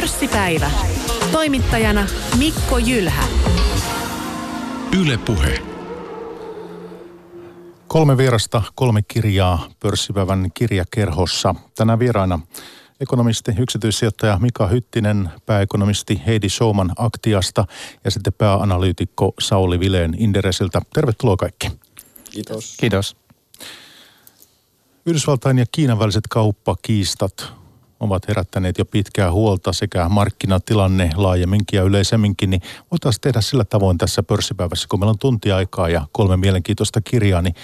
Pörssipäivä. Toimittajana Mikko Jylhä. Yle Puhe. Kolme vierasta, kolme kirjaa pörssipäivän kirjakerhossa. Tänään vieraina ekonomisti, yksityissijoittaja Mika Hyttinen, pääekonomisti Heidi Showman Aktiasta ja sitten pääanalyytikko Sauli Vileen Inderesiltä. Tervetuloa kaikki. Kiitos. Kiitos. Yhdysvaltain ja Kiinan väliset kauppakiistat ovat herättäneet jo pitkää huolta sekä markkinatilanne laajemminkin ja yleisemminkin, niin voitaisiin tehdä sillä tavoin tässä pörssipäivässä, kun meillä on tunti aikaa ja kolme mielenkiintoista kirjaa, niin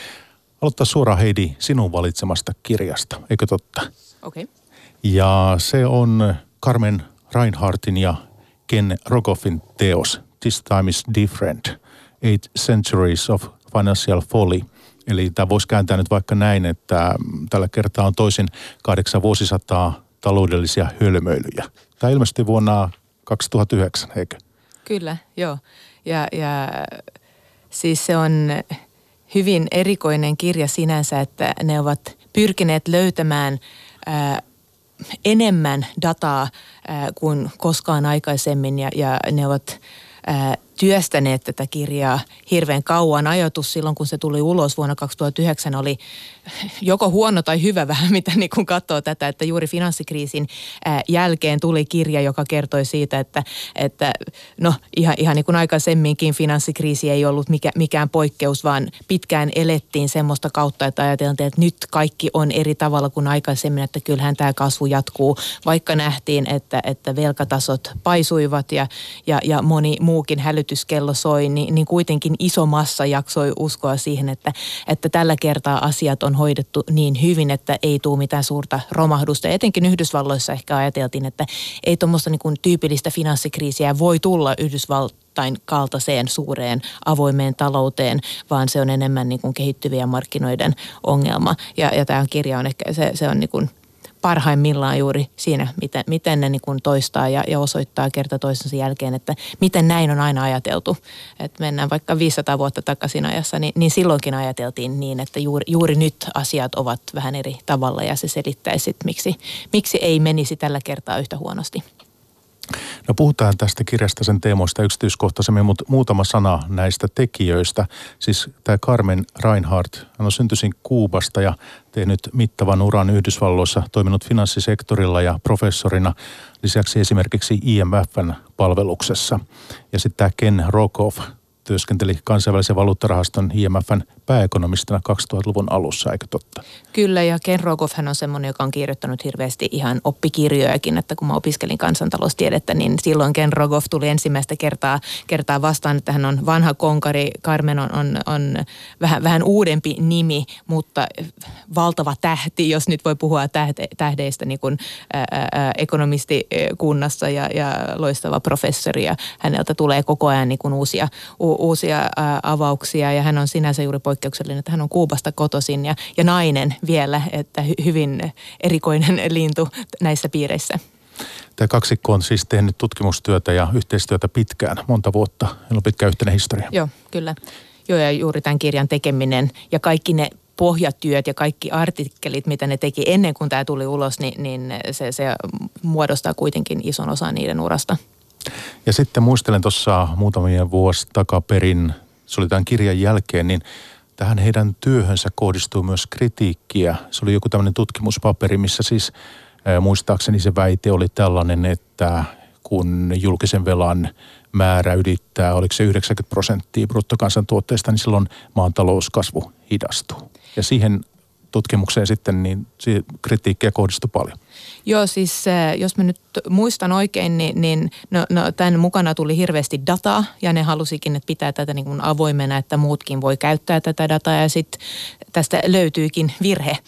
aloittaa suoraan Heidi sinun valitsemasta kirjasta, eikö totta? Okei. Okay. Ja se on Carmen Reinhardtin ja Ken Rogoffin teos This Time is Different, Eight Centuries of Financial Folly. Eli tämä voisi kääntää nyt vaikka näin, että tällä kertaa on toisin kahdeksan vuosisataa taloudellisia hölmöilyjä. Tämä ilmestyi vuonna 2009, eikö? Kyllä, joo. Ja, ja siis se on hyvin erikoinen kirja sinänsä, että ne ovat pyrkineet löytämään ää, enemmän dataa ää, kuin koskaan aikaisemmin ja, ja ne ovat ää, työstäneet tätä kirjaa hirveän kauan. Ajatus silloin, kun se tuli ulos vuonna 2009 oli joko huono tai hyvä vähän, mitä niin kun katsoo tätä, että juuri finanssikriisin jälkeen tuli kirja, joka kertoi siitä, että, että no ihan, ihan niin kuin aikaisemminkin finanssikriisi ei ollut mikä, mikään poikkeus, vaan pitkään elettiin semmoista kautta, että ajateltiin, että nyt kaikki on eri tavalla kuin aikaisemmin, että kyllähän tämä kasvu jatkuu, vaikka nähtiin, että, että velkatasot paisuivat ja, ja, ja moni muukin häly hälytyskello soi, niin, niin kuitenkin iso massa jaksoi uskoa siihen, että, että tällä kertaa asiat on hoidettu niin hyvin, että ei tule mitään suurta romahdusta. Etenkin Yhdysvalloissa ehkä ajateltiin, että ei tuommoista niin tyypillistä finanssikriisiä voi tulla Yhdysvaltain kaltaiseen suureen avoimeen talouteen, vaan se on enemmän niin kuin kehittyviä markkinoiden ongelma. Ja, ja tämä kirja on ehkä, se, se on niin kuin parhaimmillaan juuri siinä, miten, miten ne niin kuin toistaa ja, ja osoittaa kerta toisensa jälkeen, että miten näin on aina ajateltu. Että mennään vaikka 500 vuotta takaisin ajassa, niin, niin silloinkin ajateltiin niin, että juuri, juuri nyt asiat ovat vähän eri tavalla ja se selittäisi, miksi, miksi ei menisi tällä kertaa yhtä huonosti. No puhutaan tästä kirjasta sen teemoista yksityiskohtaisemmin, mutta muutama sana näistä tekijöistä. Siis tämä Carmen Reinhardt, hän on syntyisin Kuubasta ja tehnyt mittavan uran Yhdysvalloissa, toiminut finanssisektorilla ja professorina, lisäksi esimerkiksi IMFn palveluksessa. Ja sitten tämä Ken Rokoff, työskenteli kansainvälisen valuuttarahaston IMFn pääekonomistina 2000-luvun alussa, eikö totta? Kyllä, ja Ken Rogoff on semmoinen, joka on kirjoittanut hirveästi ihan oppikirjojakin, että kun mä opiskelin kansantaloustiedettä, niin silloin Ken Rogoff tuli ensimmäistä kertaa, kertaa vastaan, että hän on vanha konkari, Carmen on, on, on vähän, vähän uudempi nimi, mutta valtava tähti, jos nyt voi puhua tähde, tähdeistä niin kuin ää, ää, ekonomistikunnassa ja, ja loistava professori, ja häneltä tulee koko ajan niin kuin uusia, u, uusia ää, avauksia, ja hän on sinänsä juuri poikkeuksellinen, että hän on Kuubasta kotoisin ja, ja nainen vielä, että hy, hyvin erikoinen lintu näissä piireissä. Tämä kaksikko on siis tehnyt tutkimustyötä ja yhteistyötä pitkään, monta vuotta. Heillä on pitkä yhteinen historia. Joo, kyllä. Joo, ja juuri tämän kirjan tekeminen ja kaikki ne pohjatyöt ja kaikki artikkelit, mitä ne teki ennen kuin tämä tuli ulos, niin, niin se, se muodostaa kuitenkin ison osan niiden urasta. Ja sitten muistelen tuossa muutamia vuosi takaperin se oli tämän kirjan jälkeen, niin tähän heidän työhönsä kohdistuu myös kritiikkiä. Se oli joku tämmöinen tutkimuspaperi, missä siis muistaakseni se väite oli tällainen, että kun julkisen velan määrä ylittää, oliko se 90 prosenttia bruttokansantuotteesta, niin silloin maan talouskasvu hidastuu. Ja siihen tutkimukseen sitten, niin kritiikkiä kohdistui paljon. Joo, siis jos mä nyt muistan oikein, niin, niin no, no, tämän mukana tuli hirveästi dataa ja ne halusikin, että pitää tätä niin kuin avoimena, että muutkin voi käyttää tätä dataa ja sitten tästä löytyykin virhe.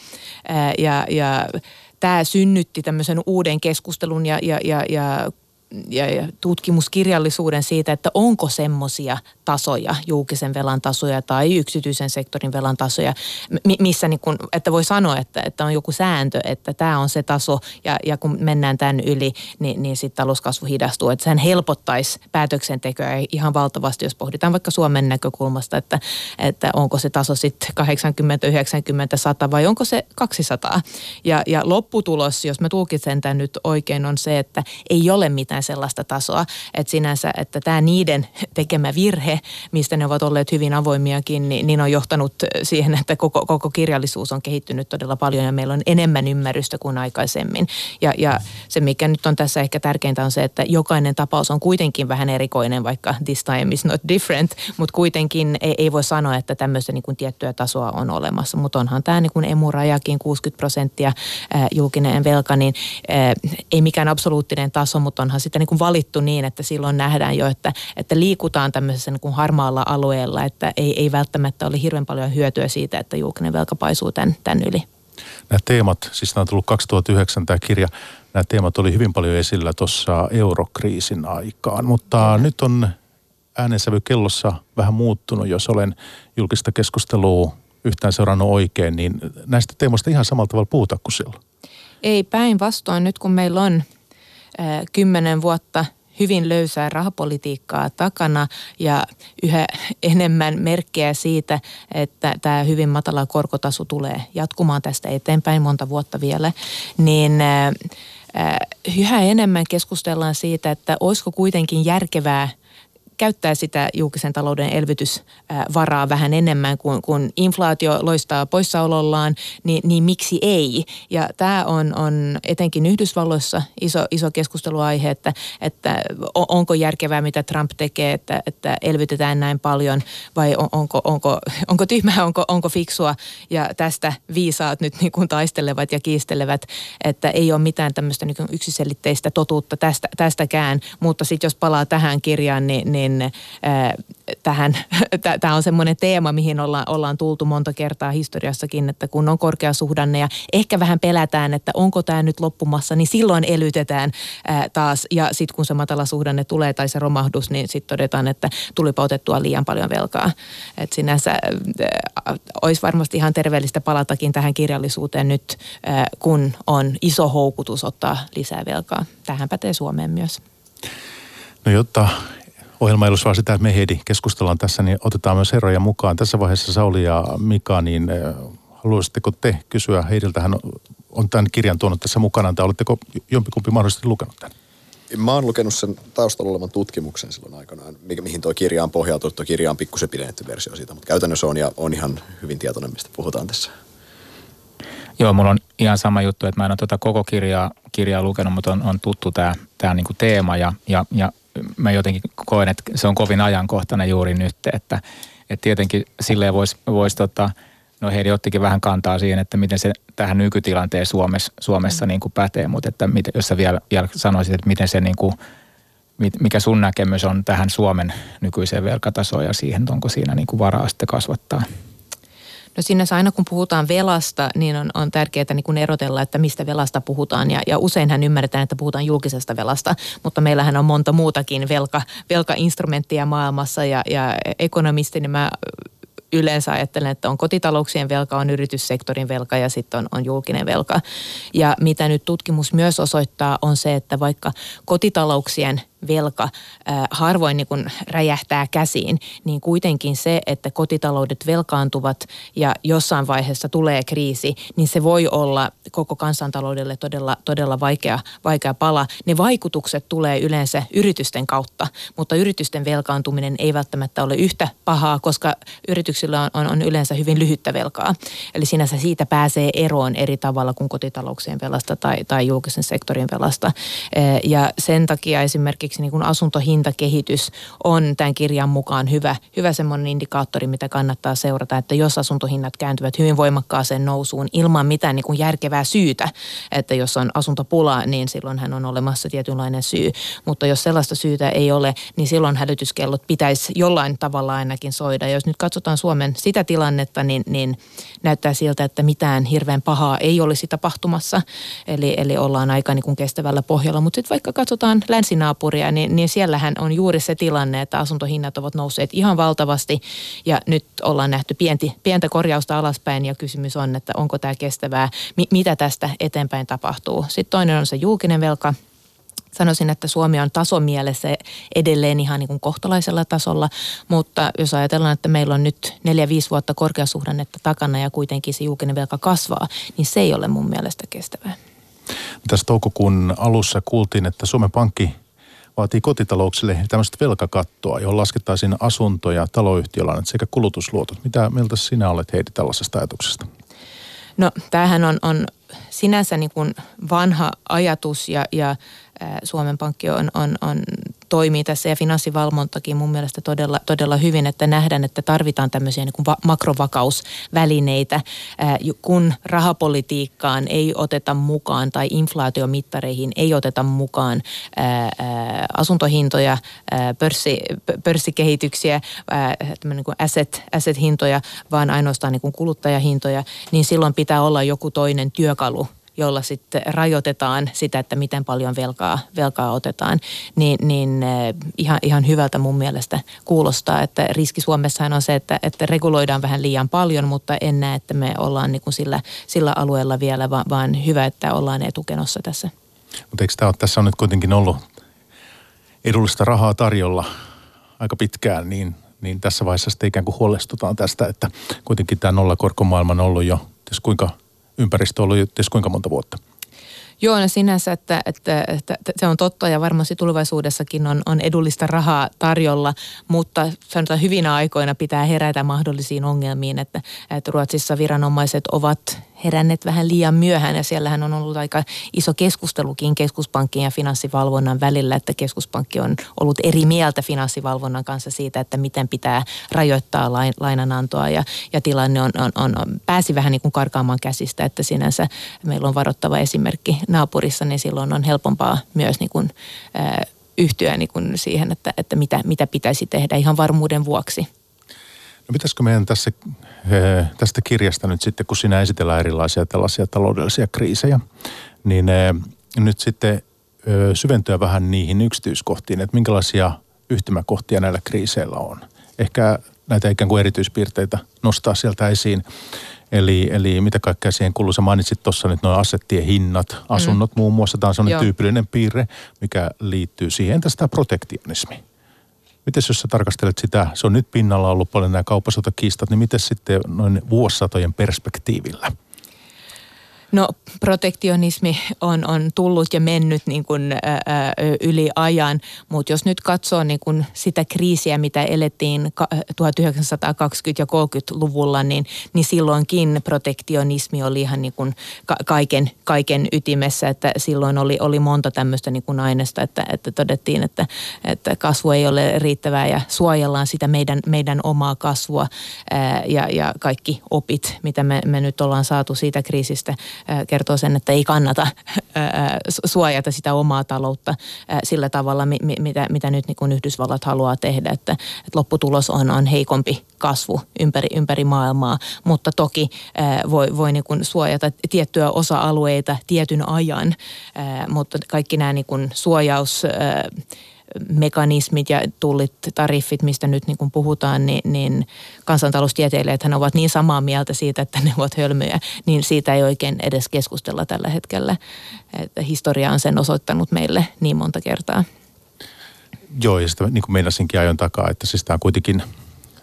Ja, ja tämä synnytti tämmöisen uuden keskustelun ja, ja, ja, ja ja, ja tutkimuskirjallisuuden siitä, että onko semmoisia tasoja, julkisen velan tasoja tai yksityisen sektorin velan tasoja, missä niin kun, että voi sanoa, että, että on joku sääntö, että tämä on se taso ja, ja kun mennään tämän yli, niin, niin sitten talouskasvu hidastuu. Että sehän helpottaisi päätöksentekoa ihan valtavasti, jos pohditaan vaikka Suomen näkökulmasta, että, että onko se taso sitten 80, 90, 100 vai onko se 200. Ja, ja lopputulos, jos mä tulkitsen tämän nyt oikein, on se, että ei ole mitään sellaista tasoa, että sinänsä, että tämä niiden tekemä virhe, mistä ne ovat olleet hyvin avoimiakin, niin, niin on johtanut siihen, että koko, koko kirjallisuus on kehittynyt todella paljon ja meillä on enemmän ymmärrystä kuin aikaisemmin. Ja, ja se, mikä nyt on tässä ehkä tärkeintä on se, että jokainen tapaus on kuitenkin vähän erikoinen, vaikka this time is not different, mutta kuitenkin ei, ei voi sanoa, että tämmöistä niin kuin tiettyä tasoa on olemassa. Mutta onhan tämä niin emurajakin 60 prosenttia julkinen velka, niin ei mikään absoluuttinen taso, mutta onhan sitä niin kuin valittu niin, että silloin nähdään jo, että, että liikutaan tämmöisessä niin kuin harmaalla alueella, että ei, ei välttämättä ole hirveän paljon hyötyä siitä, että julkinen velka paisuu tämän, tämän yli. Nämä teemat, siis nämä on tullut 2009 tämä kirja, nämä teemat oli hyvin paljon esillä tuossa eurokriisin aikaan, mutta mm. nyt on äänensävy kellossa vähän muuttunut, jos olen julkista keskustelua yhtään seurannut oikein, niin näistä teemoista ihan samalla tavalla puhuta kuin silloin. Ei päinvastoin, nyt kun meillä on kymmenen vuotta hyvin löysää rahapolitiikkaa takana ja yhä enemmän merkkejä siitä, että tämä hyvin matala korkotaso tulee jatkumaan tästä eteenpäin monta vuotta vielä, niin yhä enemmän keskustellaan siitä, että olisiko kuitenkin järkevää – käyttää sitä julkisen talouden elvytysvaraa vähän enemmän kuin, kun inflaatio loistaa poissaolollaan, niin, niin miksi ei? Ja tämä on, on etenkin Yhdysvalloissa iso, iso keskusteluaihe, että, että onko järkevää, mitä Trump tekee, että, että elvytetään näin paljon vai on, onko, onko, onko tyhmää, onko, onko fiksua ja tästä viisaat nyt niin kuin taistelevat ja kiistelevät, että ei ole mitään tämmöistä niin yksiselitteistä totuutta tästä, tästäkään, mutta sitten jos palaa tähän kirjaan, niin, niin niin tähän, tämä on semmoinen teema, mihin ollaan, ollaan tultu monta kertaa historiassakin, että kun on korkea suhdanne ja ehkä vähän pelätään, että onko tämä nyt loppumassa, niin silloin elytetään taas ja sitten kun se matala suhdanne tulee tai se romahdus, niin sitten todetaan, että tulipa otettua liian paljon velkaa. Et sinänsä olisi varmasti ihan terveellistä palatakin tähän kirjallisuuteen nyt, kun on iso houkutus ottaa lisää velkaa. Tähän pätee Suomeen myös. No jotta ohjelma ei vaan sitä, että me Heidi keskustellaan tässä, niin otetaan myös herroja mukaan. Tässä vaiheessa Sauli ja Mika, niin eh, haluaisitteko te kysyä Heidiltä? Hän on tämän kirjan tuonut tässä mukana, tai oletteko jompikumpi mahdollisesti lukenut tämän? Mä oon lukenut sen taustalla olevan tutkimuksen silloin aikanaan, mikä, mihin tuo kirja on pohjautunut. Tuo kirja on pikkusen pidennetty versio siitä, mutta käytännössä on ja on ihan hyvin tietoinen, mistä puhutaan tässä. Joo, mulla on ihan sama juttu, että mä en ole tuota koko kirjaa, kirjaa lukenut, mutta on, on tuttu tämä tää niinku teema ja, ja, ja mä jotenkin koen, että se on kovin ajankohtainen juuri nyt, että, että tietenkin silleen voisi vois tota, no Heidi ottikin vähän kantaa siihen, että miten se tähän nykytilanteen Suomessa, Suomessa mm. niin kuin pätee, mutta että miten, jos sä vielä, vielä sanoisit, että miten se niin kuin, mikä sun näkemys on tähän Suomen nykyiseen velkatasoon ja siihen, onko siinä niin kuin varaa sitten kasvattaa? No sinänsä aina kun puhutaan velasta, niin on, on tärkeää niin kun erotella, että mistä velasta puhutaan. Ja, ja useinhan ymmärretään, että puhutaan julkisesta velasta, mutta meillähän on monta muutakin velka, velkainstrumenttia maailmassa ja, ja ekonomistina mä yleensä ajattelen, että on kotitalouksien velka, on yrityssektorin velka ja sitten on, on julkinen velka. Ja mitä nyt tutkimus myös osoittaa on se, että vaikka kotitalouksien velka harvoin niin kuin räjähtää käsiin, niin kuitenkin se, että kotitaloudet velkaantuvat ja jossain vaiheessa tulee kriisi, niin se voi olla koko kansantaloudelle todella, todella vaikea, vaikea pala. Ne vaikutukset tulee yleensä yritysten kautta, mutta yritysten velkaantuminen ei välttämättä ole yhtä pahaa, koska yrityksillä on, on, on yleensä hyvin lyhyttä velkaa. Eli sinänsä siitä pääsee eroon eri tavalla kuin kotitalouksien velasta tai, tai julkisen sektorin velasta. Ja sen takia esimerkiksi esimerkiksi niin kuin asuntohintakehitys on tämän kirjan mukaan hyvä, hyvä semmoinen indikaattori, mitä kannattaa seurata, että jos asuntohinnat kääntyvät hyvin voimakkaaseen nousuun ilman mitään niin kuin järkevää syytä, että jos on asuntopula, niin silloin hän on olemassa tietynlainen syy. Mutta jos sellaista syytä ei ole, niin silloin hälytyskellot pitäisi jollain tavalla ainakin soida. Ja jos nyt katsotaan Suomen sitä tilannetta, niin, niin näyttää siltä, että mitään hirveän pahaa ei olisi tapahtumassa. Eli, eli ollaan aika niin kuin kestävällä pohjalla. Mutta sitten vaikka katsotaan länsinaapuria, niin, niin siellähän on juuri se tilanne, että asuntohinnat ovat nousseet ihan valtavasti. Ja nyt ollaan nähty pienti, pientä korjausta alaspäin ja kysymys on, että onko tämä kestävää, mi, mitä tästä eteenpäin tapahtuu. Sitten toinen on se julkinen velka – sanoisin, että Suomi on tasomielessä edelleen ihan niin kuin kohtalaisella tasolla, mutta jos ajatellaan, että meillä on nyt neljä 5 vuotta korkeasuhdannetta takana ja kuitenkin se julkinen velka kasvaa, niin se ei ole mun mielestä kestävää. Tässä toukokuun alussa kuultiin, että Suomen Pankki vaatii kotitalouksille tämmöistä velkakattoa, johon laskettaisiin asuntoja, taloyhtiölainat sekä kulutusluotot. Mitä mieltä sinä olet Heidi tällaisesta ajatuksesta? No tämähän on, on sinänsä niin kuin vanha ajatus ja, ja Suomen Pankki on, on, on, toimii tässä ja finanssivalvontakin mun mielestä todella, todella hyvin, että nähdään, että tarvitaan tämmöisiä niin kuin makrovakausvälineitä, kun rahapolitiikkaan ei oteta mukaan tai inflaatiomittareihin ei oteta mukaan asuntohintoja, pörssi, pörssikehityksiä, niin kuin asset, asset-hintoja, vaan ainoastaan niin kuin kuluttajahintoja, niin silloin pitää olla joku toinen työkalu jolla sitten rajoitetaan sitä, että miten paljon velkaa, velkaa otetaan, niin, niin eh, ihan, ihan hyvältä mun mielestä kuulostaa, että riski Suomessahan on se, että, että reguloidaan vähän liian paljon, mutta en näe, että me ollaan niin kuin sillä, sillä alueella vielä, vaan, vaan hyvä, että ollaan etukenossa tässä. Mutta eikö tämä ole, tässä on nyt kuitenkin ollut edullista rahaa tarjolla aika pitkään, niin, niin tässä vaiheessa sitten ikään kuin huolestutaan tästä, että kuitenkin tämä nollakorkomaailma on ollut jo, kuinka ympäristö ollut jo kuinka monta vuotta. Joo, no sinänsä, että, että, että, että se on totta ja varmasti tulevaisuudessakin on, on edullista rahaa tarjolla, mutta sanotaan hyvinä aikoina pitää herätä mahdollisiin ongelmiin, että, että Ruotsissa viranomaiset ovat heränneet vähän liian myöhään ja siellähän on ollut aika iso keskustelukin keskuspankin ja finanssivalvonnan välillä, että keskuspankki on ollut eri mieltä finanssivalvonnan kanssa siitä, että miten pitää rajoittaa lain, lainanantoa ja, ja tilanne on, on, on, pääsi vähän niin kuin karkaamaan käsistä, että sinänsä meillä on varoittava esimerkki naapurissa, niin silloin on helpompaa myös niin kuin, äh, yhtyä niin kuin siihen, että, että mitä, mitä pitäisi tehdä ihan varmuuden vuoksi. No pitäisikö meidän tässä, eh, tästä kirjasta nyt sitten, kun sinä esitellään erilaisia tällaisia taloudellisia kriisejä, niin eh, nyt sitten eh, syventyä vähän niihin yksityiskohtiin, että minkälaisia yhtymäkohtia näillä kriiseillä on. Ehkä näitä ikään kuin erityispiirteitä nostaa sieltä esiin. Eli, eli mitä kaikkea siihen kuuluu? Sä mainitsit tuossa nyt noin asettien hinnat, asunnot mm. muun muassa. Tämä on sellainen Joo. tyypillinen piirre, mikä liittyy siihen. Entäs tämä protektionismi? Miten jos sä tarkastelet sitä, se on nyt pinnalla ollut paljon nämä kauppasotakiistat, niin miten sitten noin vuosisatojen perspektiivillä – No protektionismi on, on tullut ja mennyt niin kuin, ää, yli ajan, mutta jos nyt katsoo niin kuin sitä kriisiä, mitä elettiin 1920- ja 30-luvulla, niin, niin silloinkin protektionismi oli ihan niin kuin kaiken, kaiken ytimessä, että silloin oli, oli monta tämmöistä niin kuin aineesta, että, että todettiin, että, että kasvu ei ole riittävää ja suojellaan sitä meidän, meidän omaa kasvua ää, ja, ja kaikki opit, mitä me, me nyt ollaan saatu siitä kriisistä – kertoo sen, että ei kannata suojata sitä omaa taloutta sillä tavalla, mitä, mitä nyt niin Yhdysvallat haluaa tehdä, että, että lopputulos on, on heikompi kasvu ympäri, ympäri maailmaa, mutta toki voi, voi niin kuin suojata tiettyjä osa-alueita tietyn ajan, mutta kaikki nämä niin kuin suojaus mekanismit ja tullit, tariffit, mistä nyt niin kuin puhutaan, niin, niin kansantaloustieteilijät ovat niin samaa mieltä siitä, että ne ovat hölmöjä, niin siitä ei oikein edes keskustella tällä hetkellä. Että historia on sen osoittanut meille niin monta kertaa. Joo, ja sitä niin kuin meinasinkin takaa, että siis tämä on kuitenkin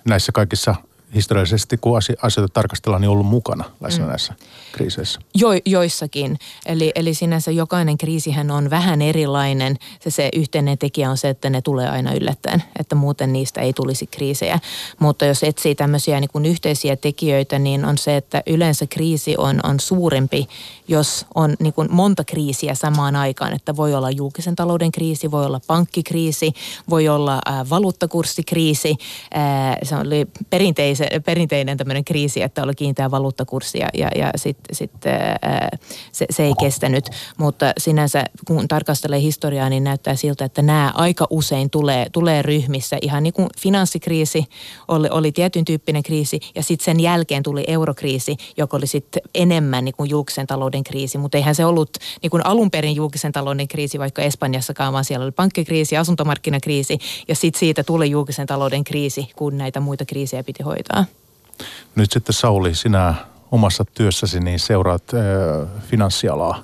näissä kaikissa historiallisesti, kun asioita tarkastellaan, niin ollut mukana läsnä mm. näissä kriiseissä? Jo, joissakin. Eli, eli sinänsä jokainen kriisihän on vähän erilainen. Se, se yhteinen tekijä on se, että ne tulee aina yllättäen, että muuten niistä ei tulisi kriisejä. Mutta jos etsii tämmöisiä niin kuin yhteisiä tekijöitä, niin on se, että yleensä kriisi on, on suurempi, jos on niin kuin monta kriisiä samaan aikaan. Että voi olla julkisen talouden kriisi, voi olla pankkikriisi, voi olla ä, valuuttakurssikriisi. Ä, se oli perinteise, perinteinen tämmöinen kriisi, että oli kiinteä valuuttakurssi ja, ja, ja sitten sit, se, se ei kestänyt. Mutta sinänsä kun tarkastelee historiaa, niin näyttää siltä, että nämä aika usein tulee, tulee ryhmissä. Ihan niin kuin finanssikriisi oli, oli tietyn tyyppinen kriisi ja sitten sen jälkeen tuli eurokriisi, joka oli sitten enemmän niin kuin julkisen talouden kriisi. Mutta eihän se ollut niin kuin alun perin julkisen talouden kriisi, vaikka Espanjassakaan, vaan siellä oli pankkikriisi, asuntomarkkinakriisi ja sitten siitä tuli julkisen talouden kriisi, kun näitä muita kriisejä piti hoitaa. Nyt sitten Sauli, sinä omassa työssäsi niin seuraat äh, finanssialaa,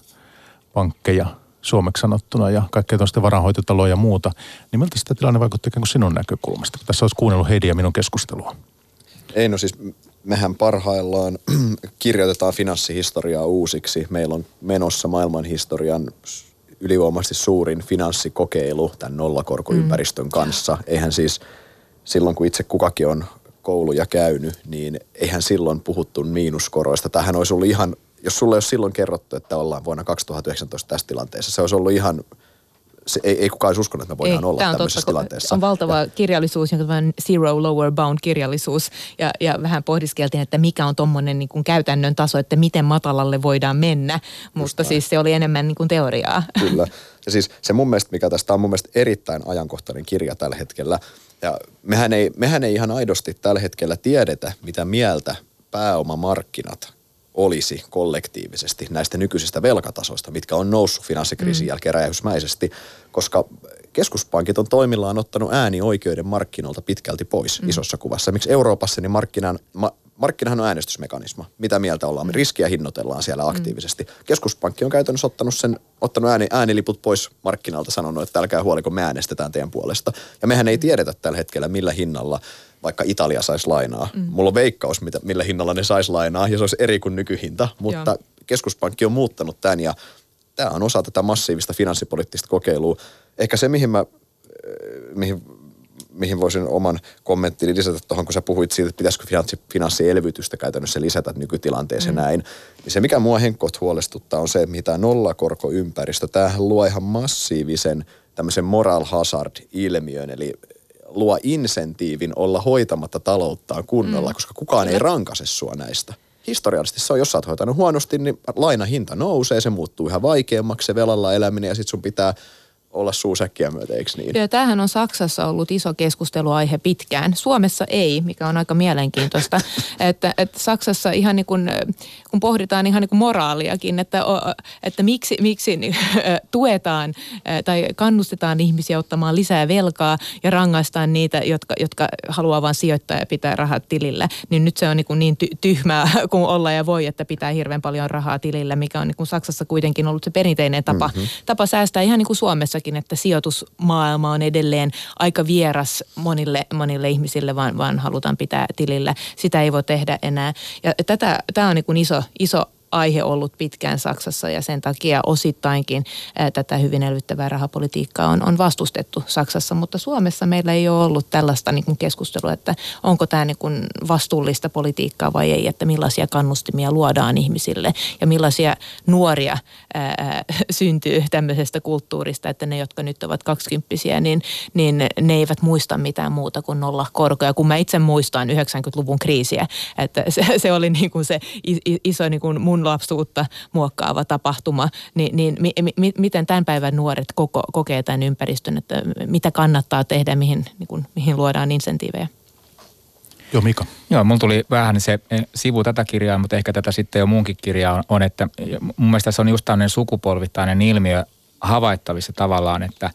pankkeja suomeksi sanottuna ja kaikkea tuosta varanhoitotaloa ja muuta. Niin miltä sitä tilanne vaikutti ikään kuin sinun näkökulmasta, kun tässä olisi kuunnellut Heidi ja minun keskustelua? Ei no siis mehän parhaillaan kirjoitetaan finanssihistoriaa uusiksi. Meillä on menossa maailmanhistorian ylivoimaisesti suurin finanssikokeilu tämän nollakorkoympäristön mm. kanssa. Eihän siis silloin, kun itse kukakin on kouluja käynyt, niin eihän silloin puhuttu miinuskoroista. Tähän olisi ollut ihan, jos sulle olisi silloin kerrottu, että ollaan vuonna 2019 tässä tilanteessa, se olisi ollut ihan se, ei, ei kukaan olisi uskonut, että me voidaan ei, olla tämmöisessä totta, tilanteessa. On valtava ja, kirjallisuus, jonka zero lower bound kirjallisuus, ja, ja vähän pohdiskeltiin, että mikä on tuommoinen niin kuin käytännön taso, että miten matalalle voidaan mennä, mutta siis se oli enemmän niin kuin teoriaa. Kyllä, ja siis se mun mielestä, mikä tästä on mun mielestä erittäin ajankohtainen kirja tällä hetkellä, ja mehän ei, mehän ei ihan aidosti tällä hetkellä tiedetä, mitä mieltä pääomamarkkinat olisi kollektiivisesti näistä nykyisistä velkatasoista, mitkä on noussut finanssikriisin mm. jälkeen räjähdysmäisesti, koska keskuspankit on toimillaan ottanut äänioikeuden markkinoilta pitkälti pois mm. isossa kuvassa. Miksi Euroopassa niin markkinan, ma, markkinahan on äänestysmekanisma. Mitä mieltä ollaan? Me mm. riskiä hinnoitellaan siellä mm. aktiivisesti. Keskuspankki on käytännössä ottanut, sen, ottanut ääni, ääniliput pois markkinalta, sanonut, että älkää huoli, kun me äänestetään teidän puolesta. Ja mehän ei tiedetä tällä hetkellä, millä hinnalla vaikka Italia saisi lainaa. Mm. Mulla on veikkaus, mitä, millä hinnalla ne saisi lainaa, ja se olisi eri kuin nykyhinta. Mutta Joo. keskuspankki on muuttanut tämän, ja tämä on osa tätä massiivista finanssipoliittista kokeilua. Ehkä se, mihin mä mihin mihin voisin oman kommenttini lisätä tuohon, kun sä puhuit siitä, että pitäisikö finanssi, finanssielvytystä käytännössä lisätä nykytilanteeseen mm. näin. Niin se, mikä mua henkot huolestuttaa, on se, mitä nollakorkoympäristö. Tämähän luo ihan massiivisen tämmöisen moral hazard-ilmiön, eli luo insentiivin olla hoitamatta talouttaan kunnolla, mm. koska kukaan ei rankase sua näistä historiallisesti se on, jos sä oot hoitanut huonosti, niin lainahinta nousee, se muuttuu ihan vaikeammaksi se velalla eläminen ja sit sun pitää olla suusäkkiä myötä, eikö niin? Ja tämähän on Saksassa ollut iso keskusteluaihe pitkään. Suomessa ei, mikä on aika mielenkiintoista. että, että Saksassa ihan niin kuin, kun pohditaan ihan niin kuin moraaliakin, että, että miksi, miksi niin, tuetaan tai kannustetaan ihmisiä ottamaan lisää velkaa ja rangaistaan niitä, jotka, jotka haluaa vain sijoittaa ja pitää rahat tilillä. Niin nyt se on niin, kuin niin ty- tyhmää kuin olla ja voi, että pitää hirveän paljon rahaa tilillä, mikä on niin kuin Saksassa kuitenkin ollut se perinteinen tapa, mm-hmm. tapa säästää ihan niin kuin Suomessa muissakin, että sijoitusmaailma on edelleen aika vieras monille, monille ihmisille, vaan, vaan halutaan pitää tilillä. Sitä ei voi tehdä enää. Ja tätä, tämä on niin kuin iso, iso aihe ollut pitkään Saksassa ja sen takia osittainkin tätä hyvin elvyttävää rahapolitiikkaa on, on vastustettu Saksassa, mutta Suomessa meillä ei ole ollut tällaista niin kuin keskustelua, että onko tämä niin kuin vastuullista politiikkaa vai ei, että millaisia kannustimia luodaan ihmisille ja millaisia nuoria ää, syntyy tämmöisestä kulttuurista, että ne, jotka nyt ovat kaksikymppisiä, niin, niin ne eivät muista mitään muuta kuin nolla korkoja. Kun mä itse muistan 90-luvun kriisiä, että se, se oli niin kuin se iso niin kuin mun lapsuutta muokkaava tapahtuma, niin, niin mi, mi, miten tämän päivän nuoret koko, kokee tämän ympäristön, että mitä kannattaa tehdä, mihin, niin kuin, mihin luodaan insentiivejä? Joo, Mika. Joo, mulla tuli vähän se eh, sivu tätä kirjaa, mutta ehkä tätä sitten jo muunkin kirjaa on, on että mun mielestä se on just tämmöinen sukupolvittainen ilmiö havaittavissa tavallaan, että,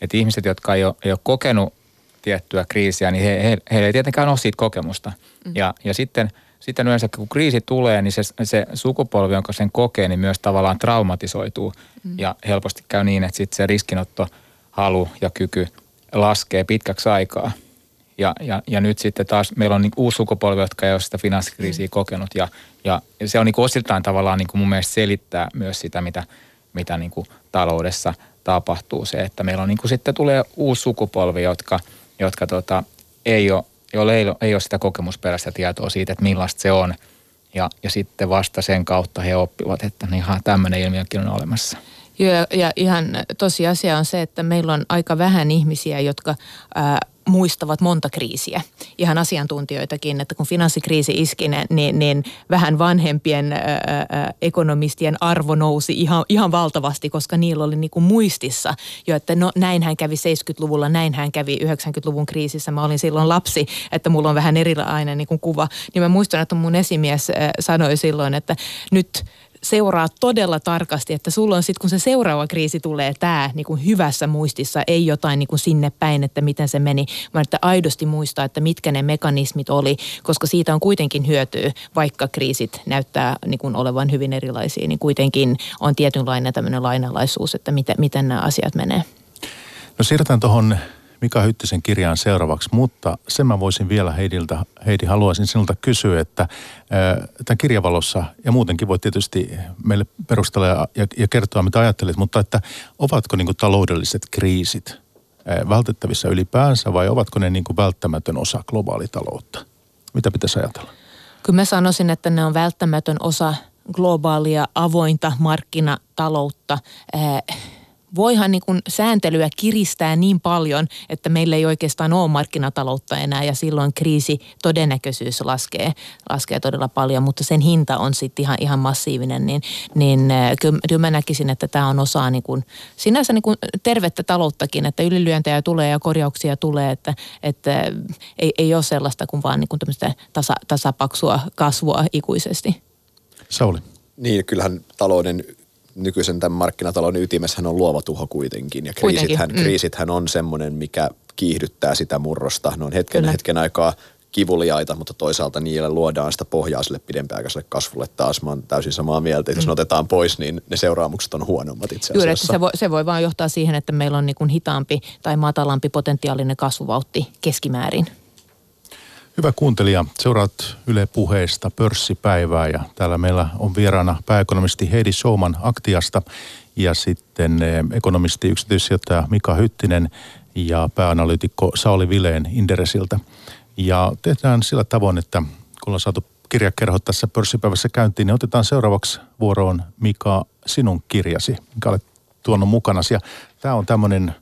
että ihmiset, jotka ei ole, ei ole kokenut tiettyä kriisiä, niin he, he, heillä ei tietenkään ole siitä kokemusta. Mm. Ja, ja sitten – sitten yleensä kun kriisi tulee, niin se, se sukupolvi, jonka sen kokee, niin myös tavallaan traumatisoituu. Mm. Ja helposti käy niin, että sitten se riskinotto, halu ja kyky laskee pitkäksi aikaa. Ja, ja, ja nyt sitten taas meillä on niin uusi sukupolvi, jotka ei ole sitä finanssikriisiä mm. kokenut. Ja, ja se on niin kuin osittain tavallaan niin kuin mun mielestä selittää myös sitä, mitä, mitä niin kuin taloudessa tapahtuu. Se, että meillä on niin kuin sitten tulee uusi sukupolvi, jotka, jotka tota, ei ole, joille ei ei ole sitä kokemusperäistä tietoa siitä, että millaista se on. Ja, ja sitten vasta sen kautta he oppivat, että niin ihan tämmöinen ilmiökin on olemassa. Joo, ja ihan tosiasia on se, että meillä on aika vähän ihmisiä, jotka ää, muistavat monta kriisiä. Ihan asiantuntijoitakin, että kun finanssikriisi iski, niin, niin vähän vanhempien ää, ekonomistien arvo nousi ihan, ihan valtavasti, koska niillä oli niin kuin muistissa jo, että no näinhän kävi 70-luvulla, näinhän kävi 90-luvun kriisissä. Mä olin silloin lapsi, että mulla on vähän erilainen niin kuin kuva. Niin mä muistan, että mun esimies sanoi silloin, että nyt – seuraa todella tarkasti, että sulla on sitten, kun se seuraava kriisi tulee, tämä niin hyvässä muistissa, ei jotain niin kuin sinne päin, että miten se meni, vaan että aidosti muistaa, että mitkä ne mekanismit oli, koska siitä on kuitenkin hyötyä, vaikka kriisit näyttää niin kuin olevan hyvin erilaisia, niin kuitenkin on tietynlainen tämmöinen lainalaisuus, että miten, miten nämä asiat menee. No siirrytään tuohon Mika Hyttisen kirjaan seuraavaksi, mutta sen mä voisin vielä Heidiltä, Heidi haluaisin sinulta kysyä, että tämän kirjavalossa ja muutenkin voit tietysti meille perustella ja, ja kertoa mitä ajattelet, mutta että ovatko niin taloudelliset kriisit vältettävissä ylipäänsä vai ovatko ne niin välttämätön osa globaalitaloutta? Mitä pitäisi ajatella? Kyllä mä sanoisin, että ne on välttämätön osa globaalia avointa markkinataloutta voihan niin kuin sääntelyä kiristää niin paljon, että meillä ei oikeastaan ole markkinataloutta enää ja silloin kriisi todennäköisyys laskee, laskee todella paljon, mutta sen hinta on sitten ihan, ihan massiivinen, niin, niin äh, kyllä, kyllä mä näkisin, että tämä on osa niin kuin, sinänsä niin kuin tervettä talouttakin, että ylilyöntejä tulee ja korjauksia tulee, että, että ei, ei ole sellaista kuin vaan niin kuin tasa, tasapaksua kasvua ikuisesti. Sauli. Niin, kyllähän talouden nykyisen tämän markkinatalouden ytimessähän on luova tuho kuitenkin. Ja kriisithän, mm. kriisithän on semmoinen, mikä kiihdyttää sitä murrosta. Ne on hetken, hetken aikaa kivuliaita, mutta toisaalta niille luodaan sitä pohjaa sille pidempiaikaiselle kasvulle taas. Mä oon täysin samaa mieltä, että jos mm. ne otetaan pois, niin ne seuraamukset on huonommat itse asiassa. Juuri, että se voi, se voi vaan johtaa siihen, että meillä on niin kuin hitaampi tai matalampi potentiaalinen kasvuvauhti keskimäärin. Hyvä kuuntelija, seuraat Yle puheesta pörssipäivää ja täällä meillä on vieraana pääekonomisti Heidi Souman Aktiasta ja sitten eh, ekonomisti yksityissijoittaja Mika Hyttinen ja pääanalyytikko Sauli Vileen Inderesiltä. Ja tehdään sillä tavoin, että kun ollaan saatu kirjakerho tässä pörssipäivässä käyntiin, niin otetaan seuraavaksi vuoroon Mika sinun kirjasi, mikä olet tuonut mukanasi. Ja tämä on tämmöinen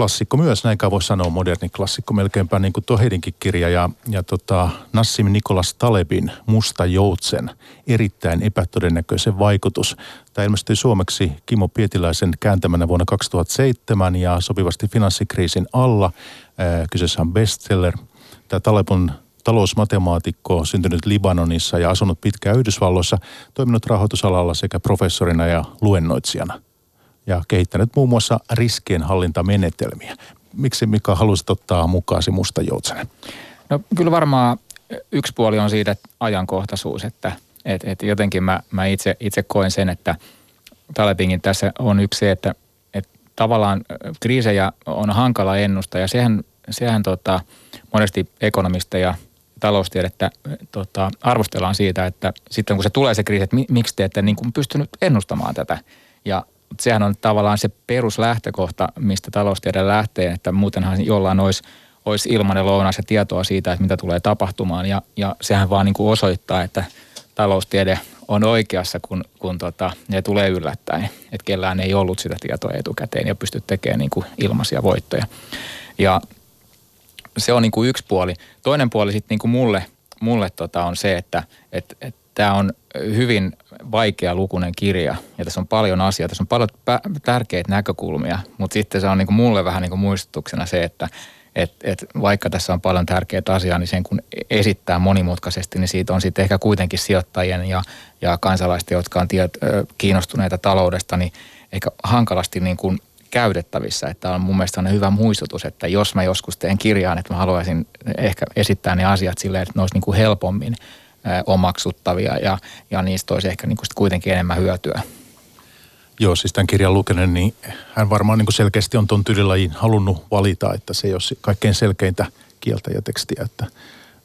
klassikko myös, näin voi sanoa, moderni klassikko, melkeinpä niin kuin tuo Heidinkin kirja ja, ja tota, Nassim Nikolas Talebin Musta joutsen, erittäin epätodennäköisen vaikutus. Tämä ilmestyi suomeksi Kimo Pietiläisen kääntämänä vuonna 2007 ja sopivasti finanssikriisin alla. kyseessä on bestseller. Tämä Taleb on talousmatemaatikko, syntynyt Libanonissa ja asunut pitkään Yhdysvalloissa, toiminut rahoitusalalla sekä professorina ja luennoitsijana – ja kehittänyt muun muassa riskienhallintamenetelmiä. Miksi Mika halusit ottaa mukaasi musta joutsenen? No kyllä varmaan yksi puoli on siitä ajankohtaisuus, että et, et jotenkin mä, mä itse, itse koen sen, että Talebingin tässä on yksi se, että, että tavallaan kriisejä on hankala ennustaa ja sehän, sehän tota, monesti ekonomisteja taloustiedettä tota, arvostellaan siitä, että sitten kun se tulee se kriisi, että miksi te ette niin kuin pystynyt ennustamaan tätä. Ja sehän on tavallaan se peruslähtökohta, mistä taloustiede lähtee, että muutenhan jollain olisi, olisi ilmainen lounas ja tietoa siitä, että mitä tulee tapahtumaan. Ja, ja sehän vaan niin kuin osoittaa, että taloustiede on oikeassa, kun, kun tota, ne tulee yllättäen. Että kellään ei ollut sitä tietoa etukäteen ja pysty tekemään niin kuin ilmaisia voittoja. Ja se on niin kuin yksi puoli. Toinen puoli sitten niin kuin mulle, mulle tota on se, että et, et tämä on hyvin vaikea lukunen kirja ja tässä on paljon asioita, tässä on paljon tärkeitä näkökulmia, mutta sitten se on niin kuin mulle vähän niin kuin muistutuksena se, että et, et vaikka tässä on paljon tärkeitä asiaa, niin sen kun esittää monimutkaisesti, niin siitä on sitten ehkä kuitenkin sijoittajien ja, ja kansalaisten, jotka on tiet, kiinnostuneita taloudesta, niin ehkä hankalasti niin kuin käytettävissä. Että on mun mielestä hyvä muistutus, että jos mä joskus teen kirjaan, että mä haluaisin ehkä esittää ne asiat silleen, että ne olisi niin kuin helpommin – omaksuttavia ja, ja niistä olisi ehkä niin kuin kuitenkin enemmän hyötyä. Joo, siis tämän kirjan lukeneen, niin hän varmaan niin kuin selkeästi on tuon tyylilajin halunnut valita, että se ei ole kaikkein selkeintä kieltä ja tekstiä, että,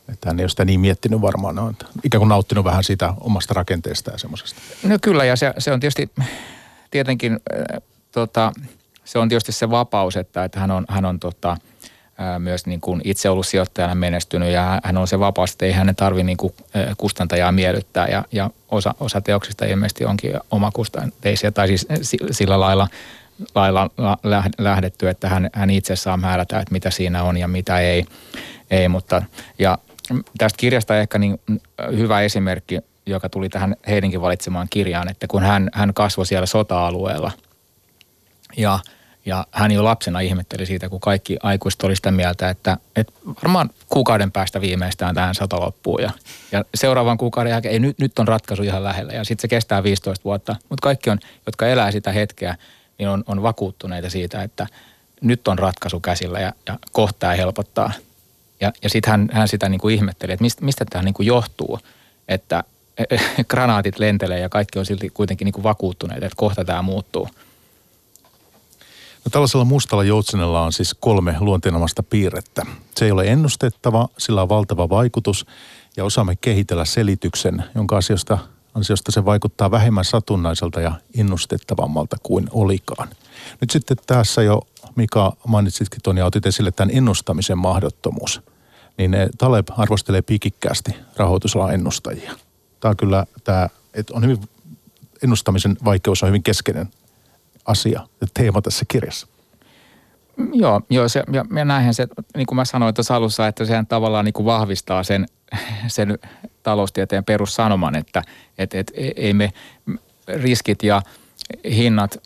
että hän ei ole sitä niin miettinyt varmaan, on ikään kuin nauttinut vähän siitä omasta rakenteesta ja semmoisesta. No kyllä, ja se, se on tietysti tietenkin, äh, tota, se on tietysti se vapaus, että, että hän on, hän on tota, myös niin kuin itse ollut sijoittajana menestynyt ja hän on se vapaus, että ei hänen tarvitse niin kustantajaa miellyttää ja, ja osa, osa teoksista ilmeisesti onkin omakustanteisia tai siis sillä lailla, lailla lähdetty, että hän, hän itse saa määrätä, että mitä siinä on ja mitä ei. ei mutta, ja tästä kirjasta ehkä niin hyvä esimerkki, joka tuli tähän heidänkin valitsemaan kirjaan, että kun hän, hän kasvoi siellä sota-alueella ja – ja hän jo lapsena ihmetteli siitä, kun kaikki aikuiset oli sitä mieltä, että, että varmaan kuukauden päästä viimeistään tähän sata loppuu. Ja, ja seuraavan kuukauden jälkeen, ei nyt, nyt on ratkaisu ihan lähellä. Ja sitten se kestää 15 vuotta. Mutta kaikki, on, jotka elää sitä hetkeä, niin on, on vakuuttuneita siitä, että nyt on ratkaisu käsillä ja, ja kohtaa helpottaa. Ja, ja sitten hän, hän sitä niin kuin ihmetteli, että mistä, mistä tämä niin kuin johtuu, että granaatit lentelee ja kaikki on silti kuitenkin niin kuin vakuuttuneita, että kohta tämä muuttuu – No tällaisella mustalla joutsenella on siis kolme luonteenomasta piirrettä. Se ei ole ennustettava, sillä on valtava vaikutus ja osaamme kehitellä selityksen, jonka asioista, ansiosta se vaikuttaa vähemmän satunnaiselta ja ennustettavammalta kuin olikaan. Nyt sitten tässä jo, Mika, mainitsitkin tuon ja otit esille tämän ennustamisen mahdottomuus. Niin ne Taleb arvostelee pikikkäästi rahoitusalan ennustajia. Tämä on kyllä, tämä, että on hyvin, ennustamisen vaikeus on hyvin keskeinen asia ja teema tässä kirjassa. Joo, joo se, ja, ja näinhän se, niin kuin mä sanoin tuossa alussa, että sehän tavallaan niin kuin vahvistaa sen, sen taloustieteen perussanoman, että et, et, e, ei me riskit ja hinnat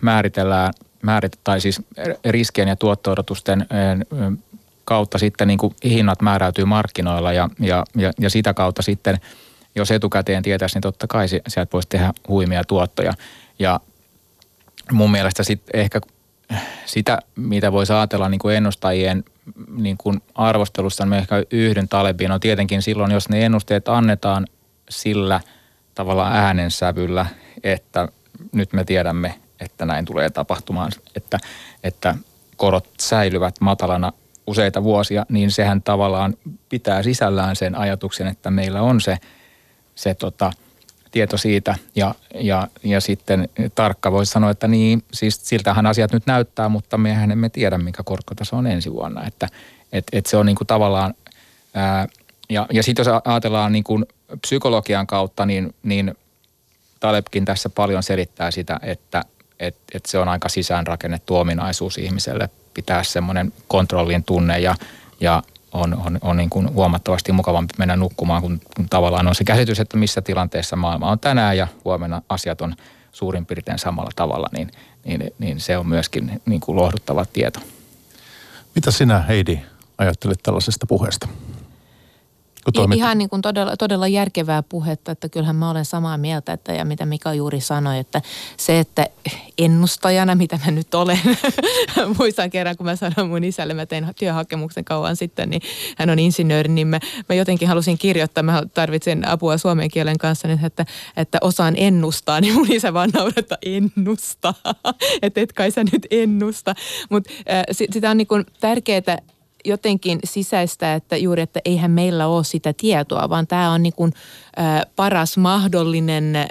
määritellään, määrit, tai siis riskien ja tuotto-odotusten kautta sitten niin kuin hinnat määräytyy markkinoilla ja, ja, ja, ja sitä kautta sitten, jos etukäteen tietäisi, niin totta kai sieltä voisi tehdä huimia tuottoja. Ja mun mielestä sit ehkä sitä, mitä voisi ajatella niin kuin ennustajien niin kuin arvostelussa, niin ehkä yhden Talebiin on. Tietenkin silloin, jos ne ennusteet annetaan sillä tavalla äänensävyllä, että nyt me tiedämme, että näin tulee tapahtumaan, että, että korot säilyvät matalana useita vuosia, niin sehän tavallaan pitää sisällään sen ajatuksen, että meillä on se, se tota – tieto siitä ja, ja, ja sitten tarkka voisi sanoa, että niin, siis siltähän asiat nyt näyttää, mutta mehän emme tiedä, mikä korkotaso on ensi vuonna. Että et, et se on niin kuin tavallaan, ää, ja, ja sitten jos ajatellaan niin kuin psykologian kautta, niin, niin Talebkin tässä paljon selittää sitä, että et, et se on aika sisäänrakennettu ominaisuus ihmiselle pitää semmoinen kontrollin tunne ja, ja on, on, on niin kuin huomattavasti mukavampi mennä nukkumaan, kun, kun tavallaan on se käsitys, että missä tilanteessa maailma on tänään ja huomenna asiat on suurin piirtein samalla tavalla, niin, niin, niin se on myöskin niin kuin lohduttava tieto. Mitä sinä Heidi ajattelet tällaisesta puheesta? Toimit... Ihan niin kuin todella, todella järkevää puhetta, että kyllähän mä olen samaa mieltä, että ja mitä Mika juuri sanoi, että se, että ennustajana, mitä mä nyt olen, muistan kerran, kun mä sanoin mun isälle, mä tein työhakemuksen kauan sitten, niin hän on insinööri, niin mä, mä jotenkin halusin kirjoittaa, mä tarvitsen apua suomen kielen kanssa, niin että, että osaan ennustaa, niin mun isä vaan naurattaa ennustaa, että et kai sä nyt ennusta, mutta äh, sitä on niin kuin tärkeää jotenkin sisäistä, että juuri, että eihän meillä ole sitä tietoa, vaan tämä on niin kuin, ä, paras mahdollinen ä,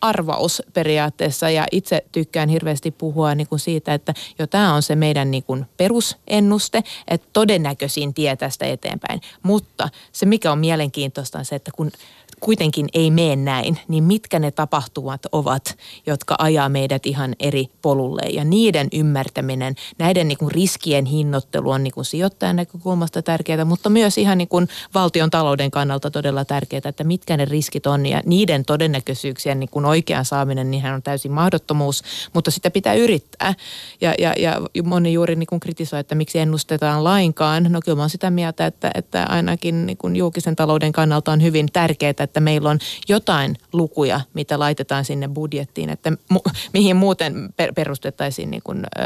arvaus periaatteessa. Ja itse tykkään hirveästi puhua niin kuin siitä, että jo tämä on se meidän niin kuin perusennuste, että todennäköisin tie tästä eteenpäin. Mutta se, mikä on mielenkiintoista, on se, että kun kuitenkin ei mene näin, niin mitkä ne tapahtumat ovat, jotka ajaa meidät ihan eri polulle. Ja niiden ymmärtäminen, näiden niin kuin riskien hinnoittelu on niin kuin sijoittajan näkökulmasta tärkeää, mutta myös ihan niin kuin valtion talouden kannalta todella tärkeää, että mitkä ne riskit on ja niiden todennäköisyyksien niin kuin oikean saaminen, niin on täysin mahdottomuus, mutta sitä pitää yrittää. Ja, ja, ja moni juuri niin kuin kritisoi, että miksi ennustetaan lainkaan. No kyllä mä sitä mieltä, että, että ainakin niin kuin julkisen talouden kannalta on hyvin tärkeää, että meillä on jotain lukuja, mitä laitetaan sinne budjettiin, että mu- mihin muuten per- perustettaisiin niin kuin, ö,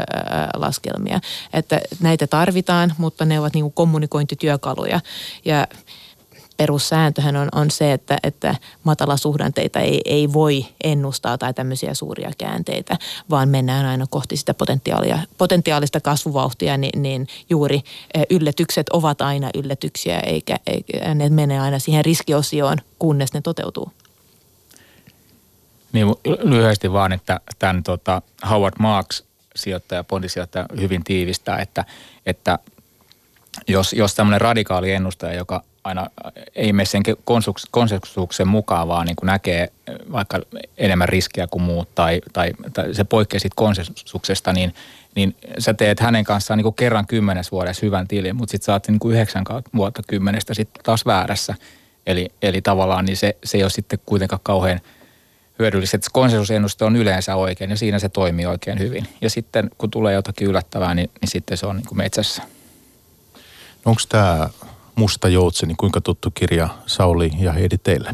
laskelmia. Että näitä tarvitaan, mutta ne ovat niin kuin kommunikointityökaluja. Ja perussääntöhän on, on se, että, että matalasuhdanteita ei, ei voi ennustaa tai tämmöisiä suuria käänteitä, vaan mennään aina kohti sitä potentiaalia, potentiaalista kasvuvauhtia, niin, niin juuri yllätykset ovat aina yllätyksiä, eikä, eikä ne mene aina siihen riskiosioon, kunnes ne toteutuu. Niin lyhyesti vaan, että tämän tota Howard Marks sijoittaja, bondisijoittaja hyvin tiivistää, että, että jos, jos tämmöinen radikaali ennustaja, joka aina ei mene sen konsensuksen mukaan, vaan niin kuin näkee vaikka enemmän riskiä kuin muut tai, tai, tai se poikkeaa siitä konsensuksesta, niin, niin sä teet hänen kanssaan niin kuin kerran kymmenes vuodessa hyvän tilin, mutta sitten saat niin kuin yhdeksän vuotta kymmenestä sitten taas väärässä. Eli, eli tavallaan niin se, se ei ole sitten kuitenkaan kauhean hyödyllistä. Että konsensusennuste on yleensä oikein ja siinä se toimii oikein hyvin. Ja sitten kun tulee jotakin yllättävää, niin, niin sitten se on niin kuin metsässä. Onko tämä Musta joutseni, kuinka tuttu kirja Sauli ja Heidi teille?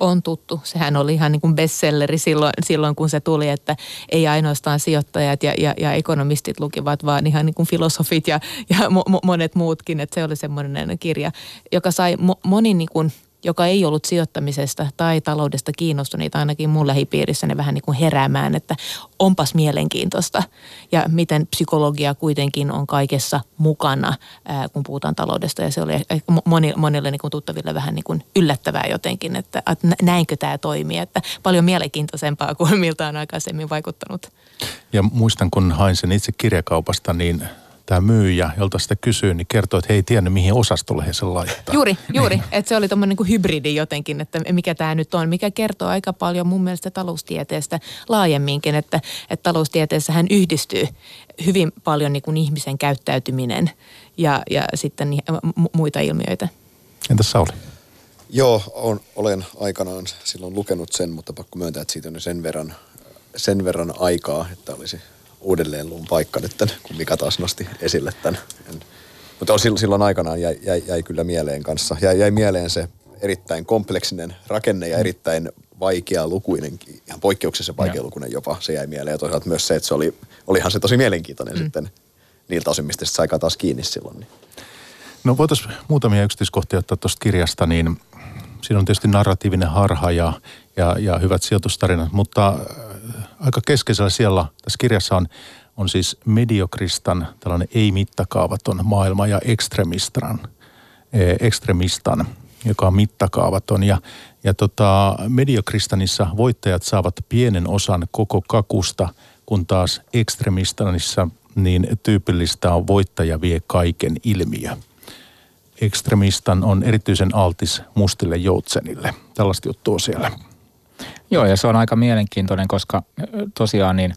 on tuttu. Sehän oli ihan niin kuin bestselleri silloin, silloin, kun se tuli, että ei ainoastaan sijoittajat ja, ja, ja ekonomistit lukivat, vaan ihan niin kuin filosofit ja, ja mo, monet muutkin. Että se oli semmoinen kirja, joka sai mo, moni niin kuin – joka ei ollut sijoittamisesta tai taloudesta kiinnostuneita, ainakin mun lähipiirissä ne vähän niin kuin heräämään, että onpas mielenkiintoista. Ja miten psykologia kuitenkin on kaikessa mukana, ää, kun puhutaan taloudesta. Ja se oli moni, monille niin kuin tuttaville vähän niin kuin yllättävää jotenkin, että, että näinkö tämä toimii. Että paljon mielenkiintoisempaa kuin miltä on aikaisemmin vaikuttanut. Ja muistan, kun hain sen itse kirjakaupasta, niin tämä myyjä, jolta sitä kysyy, niin kertoo, että he ei tiennyt, mihin osastolle he sen laittaa. Juuri, juuri. Niin. Että se oli tuommoinen niin hybridi jotenkin, että mikä tämä nyt on, mikä kertoo aika paljon mun mielestä taloustieteestä laajemminkin, että, että taloustieteessä hän yhdistyy hyvin paljon niin kuin ihmisen käyttäytyminen ja, ja sitten muita ilmiöitä. Entäs Sauli? Joo, on, olen aikanaan silloin lukenut sen, mutta pakko myöntää, että siitä on sen verran, sen verran aikaa, että olisi uudelleen luun paikka nyt, kun Mika taas nosti esille tämän. En, mutta silloin, silloin aikanaan jäi, jäi, jäi kyllä mieleen kanssa. Jäi, jäi mieleen se erittäin kompleksinen rakenne ja erittäin vaikea lukuinen, ihan poikkeuksessa vaikea lukuinen jopa, se jäi mieleen. Ja toisaalta myös se, että se oli, olihan se tosi mielenkiintoinen mm. sitten niiltä osin, mistä se taas kiinni silloin. Niin. No voitaisiin muutamia yksityiskohtia ottaa tuosta kirjasta, niin siinä on tietysti narratiivinen harha ja, ja, ja hyvät sijoitustarinat, mutta aika keskeisellä siellä tässä kirjassa on, on siis mediokristan tällainen ei-mittakaavaton maailma ja ekstremistan, e, ekstremistan joka on mittakaavaton. Ja, ja tota, mediokristanissa voittajat saavat pienen osan koko kakusta, kun taas ekstremistanissa niin tyypillistä on voittaja vie kaiken ilmiö. Ekstremistan on erityisen altis mustille joutsenille. Tällaista juttua siellä. Joo, ja se on aika mielenkiintoinen, koska tosiaan niin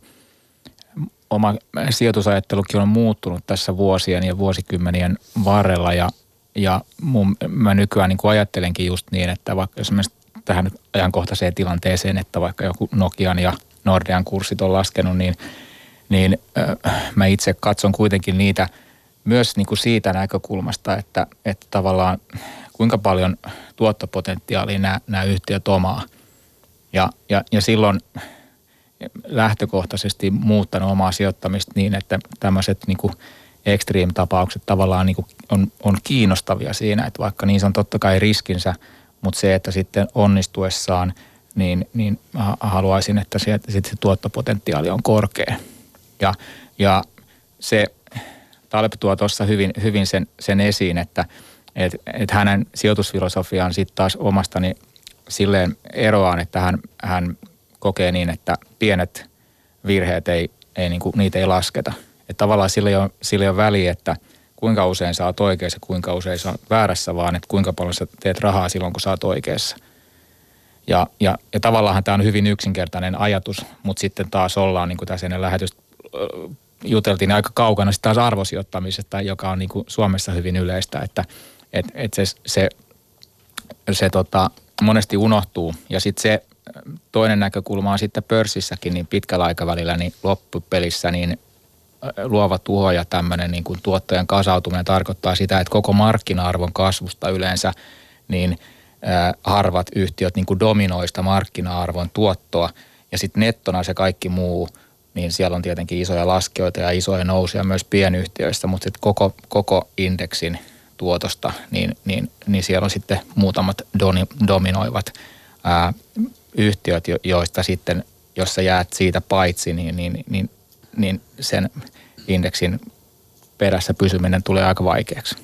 oma sijoitusajattelukin on muuttunut tässä vuosien ja vuosikymmenien varrella ja, ja mun, mä nykyään niin kuin ajattelenkin just niin, että vaikka jos tähän ajankohtaiseen tilanteeseen, että vaikka joku Nokian ja Nordean kurssit on laskenut, niin, niin äh, mä itse katson kuitenkin niitä myös niin kuin siitä näkökulmasta, että, että tavallaan kuinka paljon tuottopotentiaalia nämä, nämä yhtiöt omaa – ja, ja, ja silloin lähtökohtaisesti muuttanut omaa sijoittamista niin, että tämmöiset niin extreme-tapaukset tavallaan niin kuin on, on kiinnostavia siinä, että vaikka niissä on totta kai riskinsä, mutta se, että sitten onnistuessaan, niin, niin haluaisin, että se, sitten se tuottopotentiaali on korkea. Ja, ja se Taleb tuo tuossa hyvin, hyvin sen, sen esiin, että et, et hänen sijoitusfilosofiaan sitten taas omastani silleen eroaan, että hän, hän kokee niin, että pienet virheet ei, ei niin kuin, niitä ei lasketa. Että tavallaan sillä ei, ole, sillä ei ole väliä, että kuinka usein saat oikeassa ja kuinka usein saat väärässä, vaan että kuinka paljon sä teet rahaa silloin, kun saat oikeassa. Ja, ja, ja tavallaan tämä on hyvin yksinkertainen ajatus, mutta sitten taas ollaan, niin kuin tässä ennen lähetystä juteltiin, aika kaukana sitten taas arvosijoittamisesta, joka on niin kuin Suomessa hyvin yleistä, että et, et se, se, se tota, monesti unohtuu. Ja sitten se toinen näkökulma on sitten pörssissäkin niin pitkällä aikavälillä niin loppupelissä niin luova tuho ja tämmöinen niin kuin tuottojen kasautuminen tarkoittaa sitä, että koko markkina-arvon kasvusta yleensä niin äh, harvat yhtiöt niin kuin dominoista markkina-arvon tuottoa ja sitten nettona se kaikki muu, niin siellä on tietenkin isoja laskijoita ja isoja nousuja myös pienyhtiöissä, mutta sitten koko, koko indeksin tuotosta, niin, niin, niin siellä on sitten muutamat doni, dominoivat ää, yhtiöt, joista sitten, jos sä jäät siitä paitsi, niin, niin, niin, niin sen indeksin perässä pysyminen tulee aika vaikeaksi.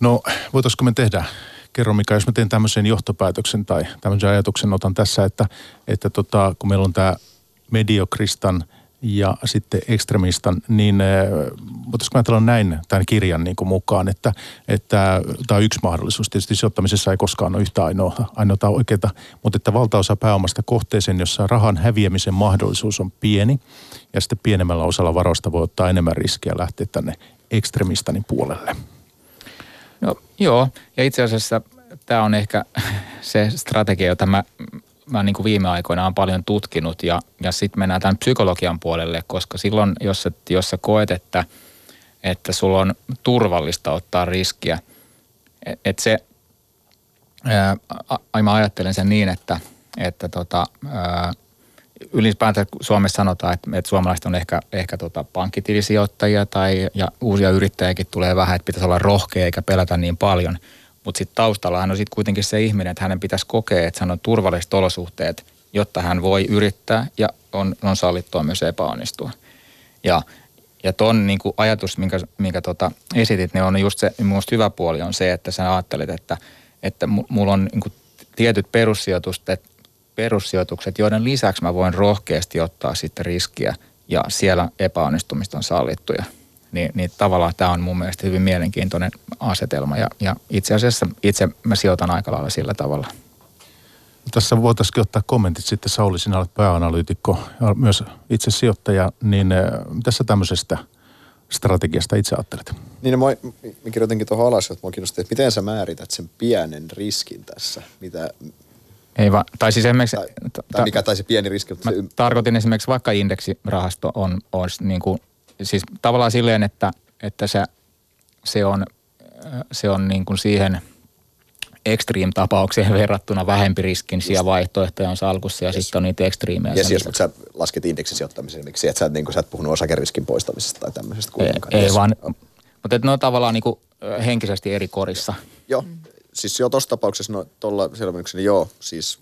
No voitaisiko me tehdä, kerro Mika, jos mä teen tämmöisen johtopäätöksen tai tämmöisen ajatuksen otan tässä, että, että tota, kun meillä on tämä mediokristan – ja sitten ekstremistan, niin äh, voitaisiinko ajatella näin tämän kirjan niin kuin mukaan, että, että tämä on yksi mahdollisuus. Tietysti sijoittamisessa ei koskaan ole yhtä ainoa, ainoa oikeaa, mutta että valtaosa pääomasta kohteeseen, jossa rahan häviämisen mahdollisuus on pieni, ja sitten pienemmällä osalla varoista voi ottaa enemmän riskiä lähteä tänne ekstremistanin puolelle. No joo, ja itse asiassa tämä on ehkä se strategia, jota mä mä niin kuin viime aikoina on paljon tutkinut ja, ja sitten mennään tämän psykologian puolelle, koska silloin, jos sä, jos sä koet, että, että sulla on turvallista ottaa riskiä, että et se, ää, mä ajattelen sen niin, että, että tota, ää, ylipäätään Suomessa sanotaan, että, että suomalaiset on ehkä, ehkä tota pankkitilisijoittajia tai, ja uusia yrittäjiäkin tulee vähän, että pitäisi olla rohkea eikä pelätä niin paljon – mutta sitten taustalla hän on sitten kuitenkin se ihminen, että hänen pitäisi kokea, että hän on turvalliset olosuhteet, jotta hän voi yrittää ja on, on sallittua myös epäonnistua. Ja, ja ton niin kuin ajatus, minkä, minkä tota esitit, niin on just se, minusta hyvä puoli on se, että sä ajattelet, että, että mulla on niin kuin tietyt perussijoitukset, perussijoitukset, joiden lisäksi mä voin rohkeasti ottaa sitten riskiä ja siellä epäonnistumista on sallittuja niin, niin tavallaan tämä on mun mielestä hyvin mielenkiintoinen asetelma ja, ja itse asiassa itse mä sijoitan aika lailla sillä tavalla. Tässä voitaisiin ottaa kommentit sitten Sauli, sinä olet pääanalyytikko ja myös itse sijoittaja, niin äh, tässä tämmöisestä strategiasta itse ajattelet? Niin no, mä, mä kirjoitinkin tuohon alas, että mä kiinnostaa, että miten sä määrität sen pienen riskin tässä, mitä, ei vaan, tai siis esimerkiksi... Tai, tai mikä tai se pieni riski. Mutta se, tarkoitin esimerkiksi vaikka indeksirahasto on, olisi niin kuin siis tavallaan silleen, että, että se, se on, se on niin kuin siihen extreme-tapaukseen verrattuna vähempi riskisiä vaihtoehtoja on salkussa ja yes. sitten on niitä ekstriimejä. Ja siis, mutta sä lasket indeksisijoittamisen, miksi et sä, niin kuin, sä et puhunut osakeriskin poistamisesta tai tämmöisestä kuitenkaan. Ei, ei vaan, mutta ne on tavallaan niin kuin henkisesti eri korissa. Joo, siis jo tuossa tapauksessa no, tuolla selvennyksellä, joo, siis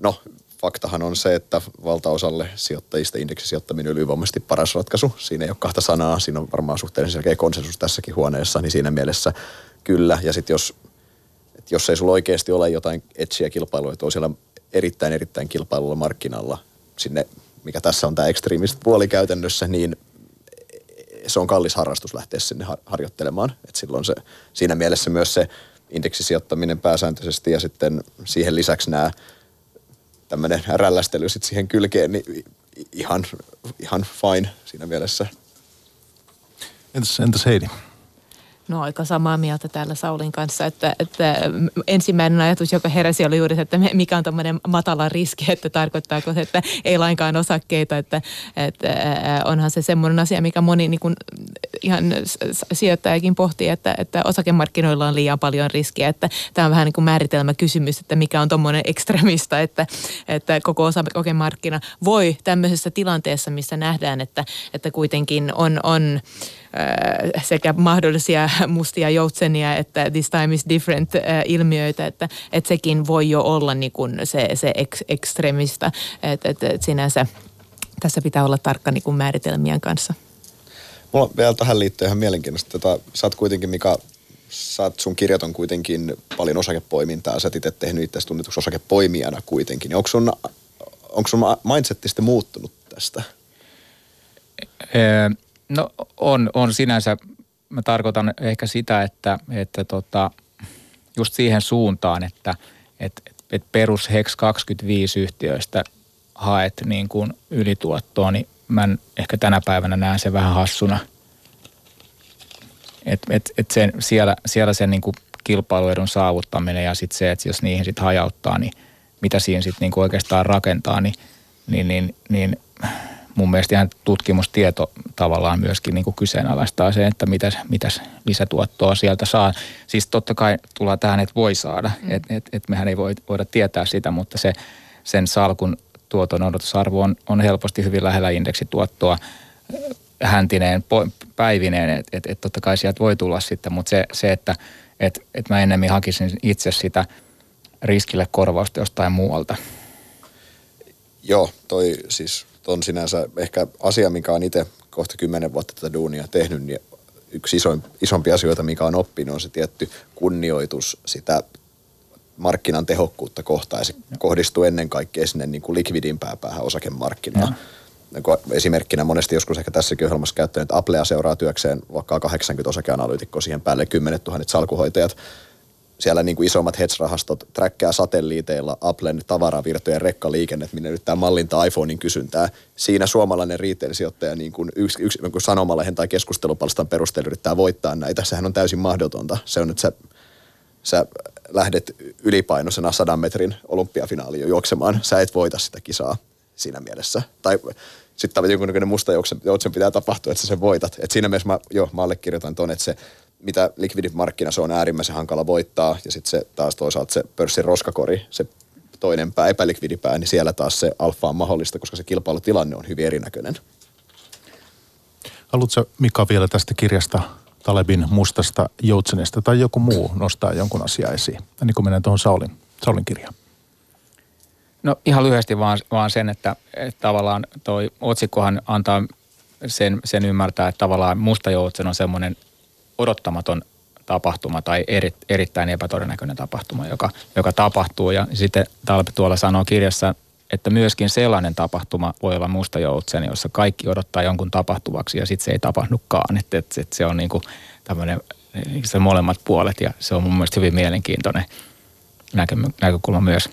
no faktahan on se, että valtaosalle sijoittajista indeksisijoittaminen on ylivoimaisesti paras ratkaisu. Siinä ei ole kahta sanaa, siinä on varmaan suhteellisen selkeä konsensus tässäkin huoneessa, niin siinä mielessä kyllä. Ja sitten jos, jos ei sulla oikeasti ole jotain etsiä kilpailua, että on siellä erittäin erittäin kilpailulla markkinalla sinne, mikä tässä on tämä ekstriimistä puoli käytännössä, niin se on kallis harrastus lähteä sinne harjoittelemaan. Et silloin se, siinä mielessä myös se indeksisijoittaminen pääsääntöisesti ja sitten siihen lisäksi nämä tämmöinen rällästely sitten siihen kylkeen, niin ihan, ihan fine siinä mielessä. Entäs, entäs Heidi? No aika samaa mieltä täällä Saulin kanssa, että, että ensimmäinen ajatus, joka heräsi, oli juuri, että mikä on tämmöinen matala riski, että tarkoittaako se, että ei lainkaan osakkeita, että, että onhan se semmoinen asia, mikä moni niin kuin, ihan sijoittajakin pohtii, että, että osakemarkkinoilla on liian paljon riskiä, että tämä on vähän niin kuin määritelmäkysymys, että mikä on tuommoinen ekstremista, että, että koko osakemarkkina voi tämmöisessä tilanteessa, missä nähdään, että, että kuitenkin on, on sekä mahdollisia mustia joutsenia että this time is different ilmiöitä, että, että sekin voi jo olla niin kuin se, se ek, ekstremista, että, että, että sinänsä tässä pitää olla tarkka niin kuin määritelmien kanssa. Mulla on vielä tähän liittyen ihan mielenkiintoista. Tota, sä oot kuitenkin, Mika, sä oot, sun kirjat on kuitenkin paljon osakepoimintaa. Sä oot itse tehnyt itse tunnetuksi osakepoimijana kuitenkin. Onko sun, onko sun mindsetti sitten muuttunut tästä? Ee, No on, on sinänsä. Mä tarkoitan ehkä sitä, että, että tota, just siihen suuntaan, että et, et perus HEX 25 yhtiöistä haet niin kuin ylituottoa, niin mä ehkä tänä päivänä näen sen vähän hassuna. Et, et, et sen, siellä, siellä sen niin kuin kilpailuedun saavuttaminen ja sitten se, että jos niihin sitten hajauttaa, niin mitä siinä sitten niin oikeastaan rakentaa, niin, niin, niin, niin mun mielestä ihan tutkimustieto tavallaan myöskin niin kuin kyseenalaistaa se, että mitäs, mitäs lisätuottoa sieltä saa. Siis totta kai tullaan tähän, että voi saada, mm. että et, et mehän ei voi, voida tietää sitä, mutta se, sen salkun tuoton odotusarvo on, on helposti hyvin lähellä indeksituottoa. häntineen päivineen, että et, et totta kai sieltä voi tulla sitten, mutta se, se että et, et mä ennemmin hakisin itse sitä riskille korvausta jostain muualta. Joo, toi siis on sinänsä ehkä asia, mikä on itse kohta kymmenen vuotta tätä duunia tehnyt, niin yksi iso, isompi asioita, mikä on oppinut, on se tietty kunnioitus sitä markkinan tehokkuutta kohtaan. Ja se ja. kohdistuu ennen kaikkea sinne niin kuin likvidimpää päähän osakemarkkinaan. Esimerkkinä monesti joskus ehkä tässäkin ohjelmassa käyttänyt, että Applea seuraa työkseen vaikka 80 osakeanalyytikkoa siihen päälle 10 000 salkuhoitajat siellä niin kuin isommat hedge-rahastot träkkää satelliiteilla Applen tavaravirtojen rekkaliikennet, minne nyt tämä mallinta iPhonein kysyntää. Siinä suomalainen retail-sijoittaja niin kuin yksi, yksi niin kuin sanomalehen tai keskustelupalstan perusteella yrittää voittaa näitä. Sehän on täysin mahdotonta. Se on, että sä, sä lähdet ylipainoisena sadan metrin olympiafinaaliin juoksemaan. Sä et voita sitä kisaa siinä mielessä. Tai sitten jonkunnäköinen musta joutsen pitää tapahtua, että sä sen voitat. Et siinä mielessä mä, jo, mä allekirjoitan ton, että se mitä likvidit markkina, se on äärimmäisen hankala voittaa. Ja sitten se taas toisaalta se pörssin roskakori, se toinen pää, epälikvidipää, niin siellä taas se alfa on mahdollista, koska se kilpailutilanne on hyvin erinäköinen. Haluatko Mika vielä tästä kirjasta Talebin mustasta joutsenesta tai joku muu nostaa jonkun asian esiin? Niin kuin mennään tuohon Saulin, Saulin kirjaan. No ihan lyhyesti vaan, vaan sen, että, että tavallaan toi otsikkohan antaa sen, sen ymmärtää, että tavallaan musta joutsen on semmoinen odottamaton tapahtuma tai eri, erittäin epätodennäköinen tapahtuma, joka, joka tapahtuu. Ja sitten Talpe tuolla sanoo kirjassa, että myöskin sellainen tapahtuma voi olla musta joutsen, jossa kaikki odottaa jonkun tapahtuvaksi ja sitten se ei tapahdukaan. Että, että, että se on niin kuin tämmöinen se molemmat puolet ja se on mun mielestä hyvin mielenkiintoinen näkö, näkökulma myös.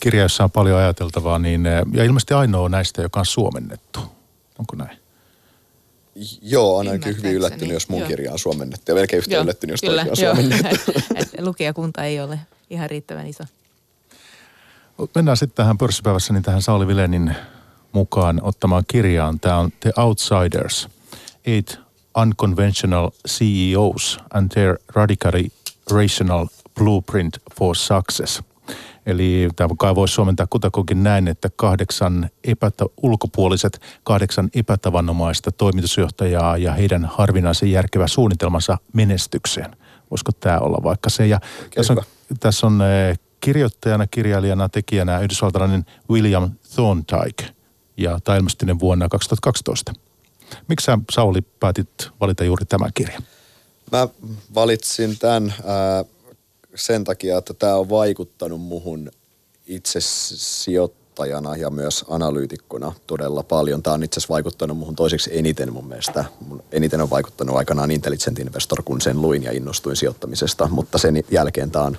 Kirja, jossa on paljon ajateltavaa, niin, ja ilmeisesti ainoa näistä, joka on suomennettu. Onko näin? Joo, on ainakin hyvin yllättynyt, jos mun kirja on suomennettu. Ja melkein yhtä joo, yllättynyt, jos kyllä, on suomennettu. lukijakunta ei ole ihan riittävän iso. Mennään sitten tähän pörssipäivässä, niin tähän Sauli Vilenin mukaan ottamaan kirjaan. Tämä on The Outsiders. Eight Unconventional CEOs and Their Radically Rational Blueprint for Success – Eli tämä kai voisi suomentaa kutakuinkin näin, että kahdeksan epätä, ulkopuoliset, kahdeksan epätavanomaista toimitusjohtajaa ja heidän harvinaisen järkevä suunnitelmansa menestykseen. Voisiko tämä olla vaikka se? Ja tässä on, tässä on eh, kirjoittajana, kirjailijana, tekijänä yhdysvaltalainen William Thorndike ja tämä vuonna 2012. Miksi sä, Sauli, päätit valita juuri tämän kirjan? Mä valitsin tämän äh, sen takia, että tämä on vaikuttanut muhun itse sijoittajana ja myös analyytikkona todella paljon. Tämä on itse asiassa vaikuttanut muhun toiseksi eniten mun mielestä. Mun eniten on vaikuttanut aikanaan Intelligent Investor, kun sen luin ja innostuin sijoittamisesta, mutta sen jälkeen tämä on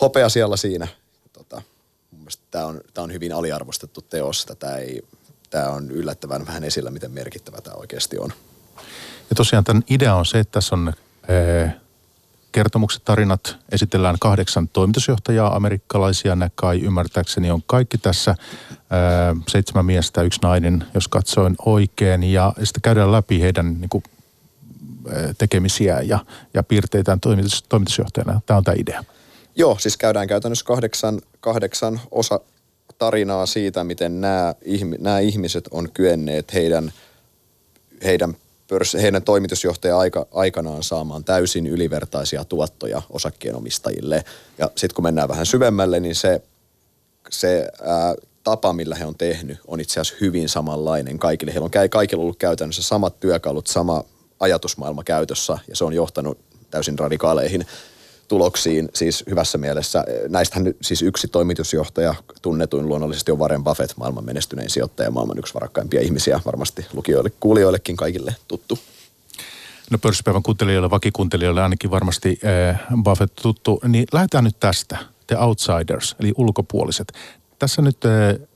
hopea siellä siinä. Tota, mun mielestä tämä on, tämä on hyvin aliarvostettu teos. Tämä, ei, tämä on yllättävän vähän esillä, miten merkittävä tämä oikeasti on. Ja tosiaan tämän idea on se, että tässä on... Ee kertomukset, tarinat esitellään kahdeksan toimitusjohtajaa, amerikkalaisia näkai ymmärtääkseni on kaikki tässä. Ää, seitsemän miestä, yksi nainen, jos katsoin oikein. Ja sitten käydään läpi heidän niin kuin, tekemisiä ja, ja piirteitään toimitus, toimitusjohtajana. Tämä on tämä idea. Joo, siis käydään käytännössä kahdeksan, kahdeksan osa tarinaa siitä, miten nämä, nämä ihmiset on kyenneet heidän, heidän pörs, heidän toimitusjohtaja aika, aikanaan saamaan täysin ylivertaisia tuottoja osakkeenomistajille. Ja sitten kun mennään vähän syvemmälle, niin se, se ää, tapa, millä he on tehnyt, on itse asiassa hyvin samanlainen kaikille. Heillä on kaikilla ollut käytännössä samat työkalut, sama ajatusmaailma käytössä ja se on johtanut täysin radikaaleihin tuloksiin siis hyvässä mielessä. Näistähän siis yksi toimitusjohtaja, tunnetuin luonnollisesti on Warren Buffett, maailman menestynein sijoittaja, maailman yksi varakkaimpia ihmisiä, varmasti lukijoille, kuulijoillekin kaikille tuttu. No pörssipäivän kuuntelijoille, vakikuuntelijoille ainakin varmasti äh, Buffett tuttu. Niin lähdetään nyt tästä, The Outsiders, eli ulkopuoliset. Tässä nyt äh,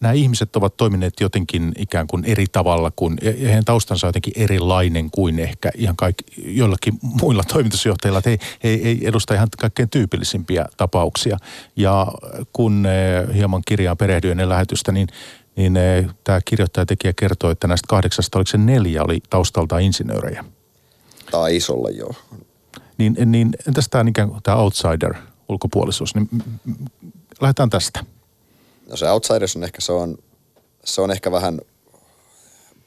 nämä ihmiset ovat toimineet jotenkin ikään kuin eri tavalla kuin, ja heidän taustansa on jotenkin erilainen kuin ehkä ihan kaikki, joillakin muilla toimitusjohtajilla, että he, he ei edusta ihan kaikkein tyypillisimpiä tapauksia. Ja kun eh, hieman kirjaan perehdyin ennen lähetystä, niin niin eh, tämä kirjoittajatekijä kertoo, että näistä kahdeksasta, oliko se neljä, oli taustalta insinöörejä. Taisi olla, joo. Niin, niin entäs tämä, kuin, tämä outsider, ulkopuolisuus, niin lähdetään tästä. No se Outsiders on ehkä, se on, se on ehkä vähän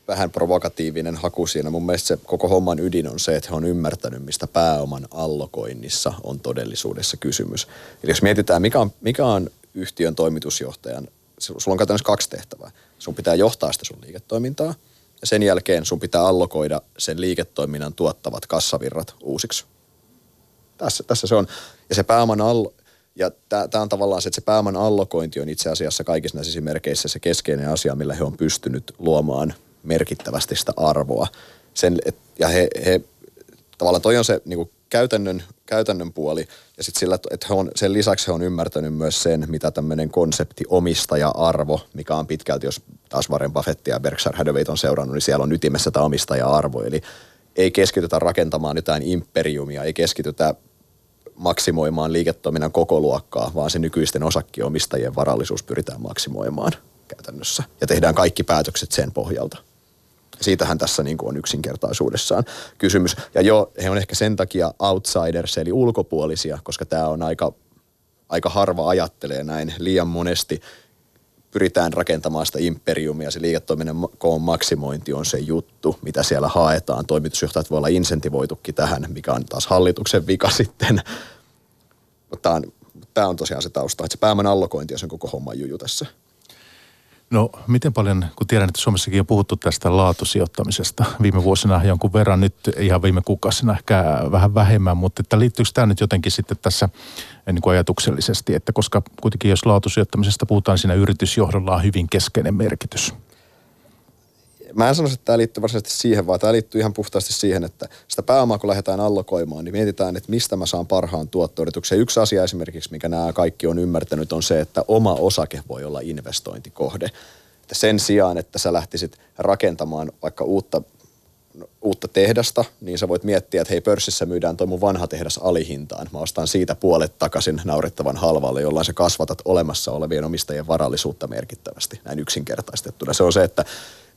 vähän provokatiivinen haku siinä. Mun mielestä se koko homman ydin on se, että he on ymmärtänyt, mistä pääoman allokoinnissa on todellisuudessa kysymys. Eli jos mietitään, mikä on, mikä on yhtiön toimitusjohtajan, sulla on käytännössä kaksi tehtävää. Sun pitää johtaa sitä sun liiketoimintaa – ja sen jälkeen sun pitää allokoida sen liiketoiminnan tuottavat kassavirrat uusiksi. Tässä, tässä se on. Ja se pääoman allo, ja tämä on tavallaan se, että se pääoman allokointi on itse asiassa kaikissa näissä esimerkkeissä se keskeinen asia, millä he on pystynyt luomaan merkittävästi sitä arvoa. Sen, et, ja he, he, tavallaan toi on se niin käytännön, käytännön puoli. Ja sitten sillä, että he on, sen lisäksi he on ymmärtänyt myös sen, mitä tämmöinen konsepti omistaja-arvo, mikä on pitkälti, jos taas Warren Buffett ja Berkshire Hathaway on seurannut, niin siellä on ytimessä tämä omistaja-arvo. Eli ei keskitytä rakentamaan jotain imperiumia, ei keskitytä maksimoimaan liiketoiminnan koko luokkaa, vaan se nykyisten osakkiomistajien varallisuus pyritään maksimoimaan käytännössä. Ja tehdään kaikki päätökset sen pohjalta. Siitähän tässä niin kuin on yksinkertaisuudessaan kysymys. Ja joo, he on ehkä sen takia outsiders, eli ulkopuolisia, koska tämä on aika, aika harva ajattelee näin liian monesti pyritään rakentamaan sitä imperiumia, se liiketoiminnan koon maksimointi on se juttu, mitä siellä haetaan. Toimitusjohtajat voi olla insentivoitukin tähän, mikä on taas hallituksen vika sitten. Mutta tämä on tosiaan se tausta, että se pääoman allokointi on sen koko homman juju tässä. No miten paljon, kun tiedän, että Suomessakin on puhuttu tästä laatusijoittamisesta viime vuosina jonkun verran, nyt ihan viime kuukausina ehkä vähän vähemmän, mutta että liittyykö tämä nyt jotenkin sitten tässä eh, niin kuin ajatuksellisesti, että koska kuitenkin jos laatusijoittamisesta puhutaan, siinä yritysjohdolla on hyvin keskeinen merkitys mä en sanoisi, että tämä liittyy varsinaisesti siihen, vaan tämä liittyy ihan puhtaasti siihen, että sitä pääomaa kun lähdetään allokoimaan, niin mietitään, että mistä mä saan parhaan tuottoyrityksen. Yksi asia esimerkiksi, mikä nämä kaikki on ymmärtänyt, on se, että oma osake voi olla investointikohde. Että sen sijaan, että sä lähtisit rakentamaan vaikka uutta uutta tehdasta, niin sä voit miettiä, että hei pörssissä myydään toi mun vanha tehdas alihintaan. Mä ostan siitä puolet takaisin naurettavan halvalle, jolloin sä kasvatat olemassa olevien omistajien varallisuutta merkittävästi, näin yksinkertaistettuna. Se on se, että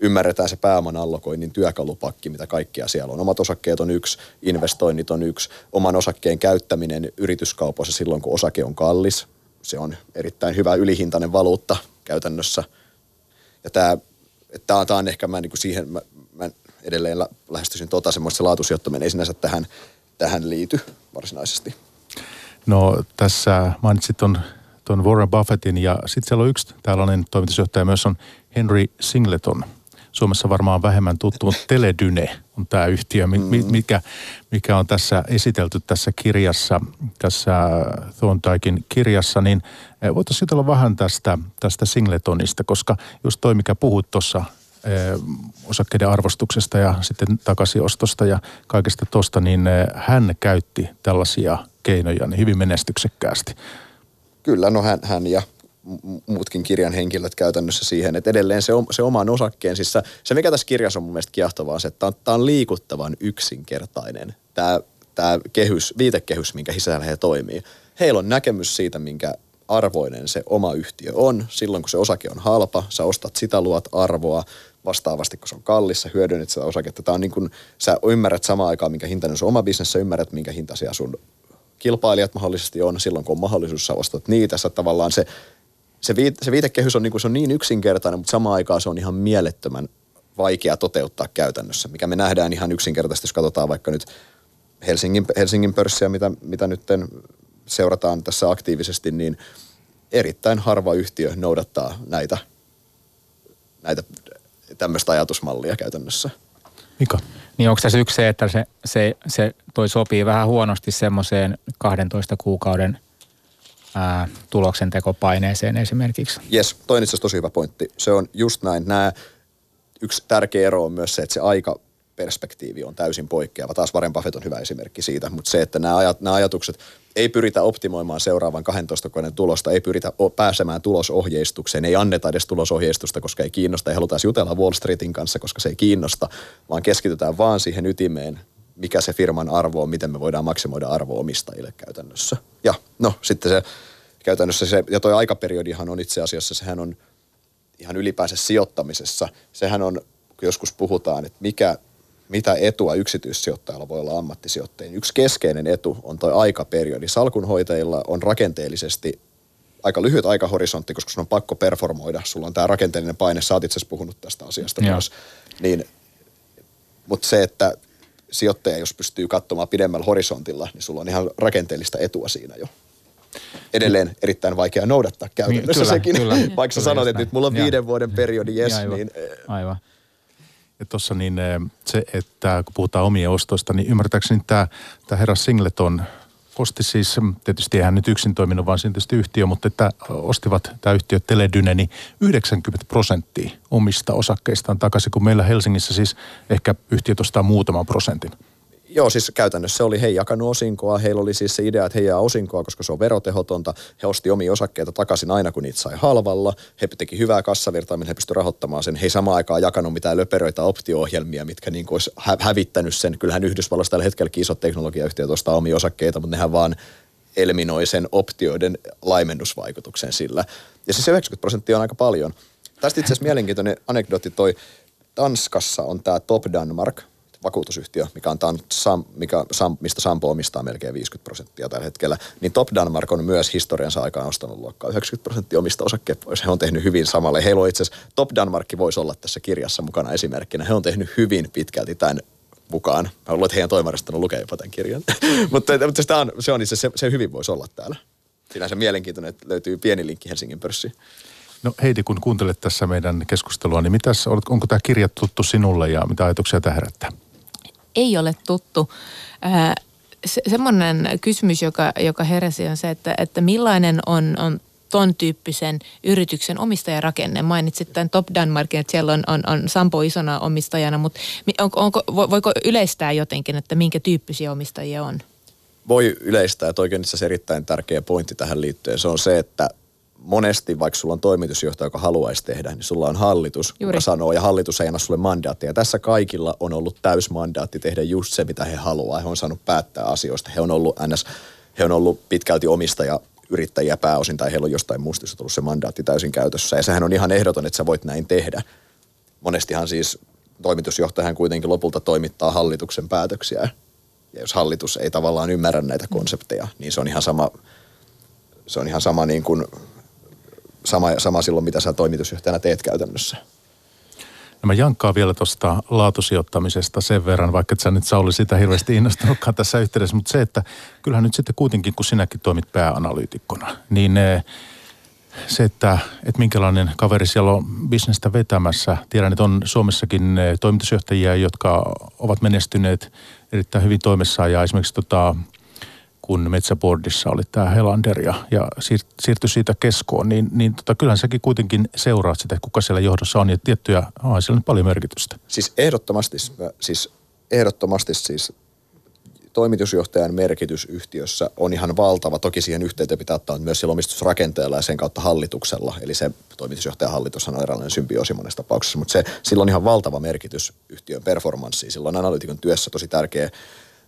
ymmärretään se pääoman allokoinnin työkalupakki, mitä kaikkia siellä on. Omat osakkeet on yksi, investoinnit on yksi, oman osakkeen käyttäminen yrityskaupoissa silloin, kun osake on kallis. Se on erittäin hyvä ylihintainen valuutta käytännössä. Ja tämä, tämä on ehkä, mä niin kuin siihen, mä, mä edelleen lähestyisin tota semmoista se laatusijoittaminen ei sinänsä tähän, tähän liity varsinaisesti. No tässä mainitsit ton, ton Warren Buffettin ja sitten siellä on yksi tällainen toimitusjohtaja myös on Henry Singleton – Suomessa varmaan vähemmän tuttu, mutta Teledyne on tämä yhtiö, mm. mikä, mikä on tässä esitelty tässä kirjassa, tässä Thorndikein kirjassa, niin eh, voitaisiin jutella vähän tästä, tästä Singletonista, koska just toi, mikä puhut tuossa osakkeiden arvostuksesta ja sitten takaisinostosta ja kaikesta tuosta, niin eh, hän käytti tällaisia keinoja niin hyvin menestyksekkäästi. Kyllä, no hän, hän ja muutkin kirjan henkilöt käytännössä siihen, että edelleen se, se oman osakkeen, siis se mikä tässä kirjassa on mun mielestä kiehtovaa, se, että tämä on liikuttavan yksinkertainen, tämä, tämä kehys, viitekehys, minkä sisällä he toimii. Heillä on näkemys siitä, minkä arvoinen se oma yhtiö on. Silloin kun se osake on halpa, sä ostat sitä luot arvoa. Vastaavasti kun se on kallis, sä hyödynnät sitä osaketta. Tämä on niin kuin, sä ymmärrät samaan aikaan, minkä hintainen sun oma bisnes, sä ymmärrät, minkä hintaisia sun kilpailijat mahdollisesti on. Silloin kun on mahdollisuus, sä ostat niitä. Sä tavallaan se se, viite, se viitekehys on niin, kuin, se on niin yksinkertainen, mutta samaan aikaan se on ihan mielettömän vaikea toteuttaa käytännössä, mikä me nähdään ihan yksinkertaisesti, jos katsotaan vaikka nyt Helsingin, Helsingin pörssiä, mitä, mitä nyt seurataan tässä aktiivisesti, niin erittäin harva yhtiö noudattaa näitä, näitä tämmöistä ajatusmallia käytännössä. Mika? Niin onko tässä yksi se, että se, se, se toi sopii vähän huonosti semmoiseen 12 kuukauden ää, tuloksentekopaineeseen esimerkiksi. Jes, toinen itse tosi hyvä pointti. Se on just näin. Nämä, yksi tärkeä ero on myös se, että se aika perspektiivi on täysin poikkeava. Taas Warren Buffett on hyvä esimerkki siitä, mutta se, että nämä, ajat, nämä ajatukset ei pyritä optimoimaan seuraavan 12 koneen tulosta, ei pyritä pääsemään tulosohjeistukseen, ei anneta edes tulosohjeistusta, koska ei kiinnosta, ei haluta jutella Wall Streetin kanssa, koska se ei kiinnosta, vaan keskitytään vaan siihen ytimeen, mikä se firman arvo on, miten me voidaan maksimoida arvo omistajille käytännössä. Ja no sitten se käytännössä se, ja toi aikaperiodihan on itse asiassa, sehän on ihan ylipäänsä sijoittamisessa, sehän on, joskus puhutaan, että mikä, mitä etua yksityissijoittajalla voi olla ammattisijoittajien. Yksi keskeinen etu on tuo aikaperiodi. Salkunhoitajilla on rakenteellisesti aika lyhyt aikahorisontti, koska sun on pakko performoida. Sulla on tämä rakenteellinen paine, sä oot itse puhunut tästä asiasta Joo. myös. Niin, mutta se, että sijoittaja, jos pystyy katsomaan pidemmällä horisontilla, niin sulla on ihan rakenteellista etua siinä jo. Edelleen erittäin vaikea noudattaa käytännössä Niin, kyllä, sekin. kyllä. Vaikka sä Kyllä, sanot, just että nyt mulla on Joo. viiden vuoden periodi, yes, Aivan. niin eh, Aivan. Tuossa niin eh, se, että kun puhutaan omien ostoista, niin ymmärtääkseni tämä, tämä herra Singleton osti siis, tietysti eihän nyt yksin toiminut, vaan siinä tietysti yhtiö, mutta että ostivat tämä yhtiö Teledyne, niin 90 prosenttia omista osakkeistaan takaisin, kun meillä Helsingissä siis ehkä yhtiöt ostaa muutaman prosentin. Joo, siis käytännössä se oli, he ei jakanut osinkoa. Heillä oli siis se idea, että he jää osinkoa, koska se on verotehotonta. He osti omia osakkeita takaisin aina, kun niitä sai halvalla. He teki hyvää kassavirtaa, millä he pystyivät rahoittamaan sen. He ei samaan aikaan jakanut mitään löperöitä optio-ohjelmia, mitkä niin kuin olisi hä- hävittänyt sen. Kyllähän Yhdysvalloissa tällä hetkelläkin isot teknologiayhtiöt ostaa omia osakkeita, mutta nehän vaan eliminoi sen optioiden laimennusvaikutuksen sillä. Ja siis se 90 prosenttia on aika paljon. Tästä itse asiassa mielenkiintoinen anekdootti toi. Tanskassa on tämä Top Danmark, vakuutusyhtiö, mikä on tan, Sam, mikä, Sam, mistä Sampo omistaa melkein 50 prosenttia tällä hetkellä, niin Top Danmark on myös historiansa aikaan ostanut luokkaa 90 prosenttia omista osakkeet pois. He on tehnyt hyvin samalle. Heillä on itse asiassa, Top Danmark voisi olla tässä kirjassa mukana esimerkkinä. He on tehnyt hyvin pitkälti tämän mukaan. Mä luulen, että heidän toimarista on lukee jopa tämän kirjan. mutta mutta on, se, on itse, se, se hyvin voisi olla täällä. Se mielenkiintoinen, että löytyy pieni linkki Helsingin pörssiin. No Heidi, kun kuuntelet tässä meidän keskustelua, niin mitäs, onko tämä kirja tuttu sinulle ja mitä ajatuksia tämä herättää? Ei ole tuttu. Ää, se, semmoinen kysymys, joka, joka heräsi, on se, että, että millainen on, on ton tyyppisen yrityksen omistajarakenne. Mainitsit tämän Top Danmarkin, että siellä on, on, on Sampo isona omistajana, mutta mi- onko, onko, vo- voiko yleistää jotenkin, että minkä tyyppisiä omistajia on? voi yleistää, että oikein itse asiassa erittäin tärkeä pointti tähän liittyen. Se on se, että monesti vaikka sulla on toimitusjohtaja, joka haluaisi tehdä, niin sulla on hallitus, Juuri. joka sanoo, ja hallitus ei anna sulle mandaattia. Ja tässä kaikilla on ollut täysmandaatti tehdä just se, mitä he haluaa. He on saanut päättää asioista. He on ollut ns, he on ollut pitkälti omistaja yrittäjiä pääosin, tai heillä on jostain muusta tullut se mandaatti täysin käytössä. Ja sehän on ihan ehdoton, että sä voit näin tehdä. Monestihan siis toimitusjohtajahan kuitenkin lopulta toimittaa hallituksen päätöksiä. Ja jos hallitus ei tavallaan ymmärrä näitä konsepteja, niin se on ihan sama, se on ihan sama, niin kuin, sama, sama silloin, mitä sä toimitusjohtajana teet käytännössä. No mä jankkaan vielä tuosta laatusijoittamisesta sen verran, vaikka et sä nyt Sauli sitä hirveästi innostunutkaan tässä yhteydessä, mutta se, että kyllähän nyt sitten kuitenkin, kun sinäkin toimit pääanalyytikkona, niin eh, se, että, että minkälainen kaveri siellä on bisnestä vetämässä. Tiedän, että on Suomessakin eh, toimitusjohtajia, jotka ovat menestyneet erittäin hyvin toimessaan ja esimerkiksi tota, kun Metsäboardissa oli tämä Helander ja, ja siir- siirtyi siitä keskoon, niin, niin tota, kyllähän säkin kuitenkin seuraat sitä, kuka siellä johdossa on ja tiettyjä, on siellä nyt paljon merkitystä. Siis ehdottomasti, siis ehdottomasti siis toimitusjohtajan merkitys yhtiössä on ihan valtava. Toki siihen yhteyteen pitää ottaa myös sillä omistusrakenteella ja sen kautta hallituksella. Eli se toimitusjohtajan hallitushan on eräänlainen symbioosi monessa tapauksessa, mutta se, sillä on ihan valtava merkitys yhtiön performanssiin. Sillä on analytikon työssä tosi tärkeä,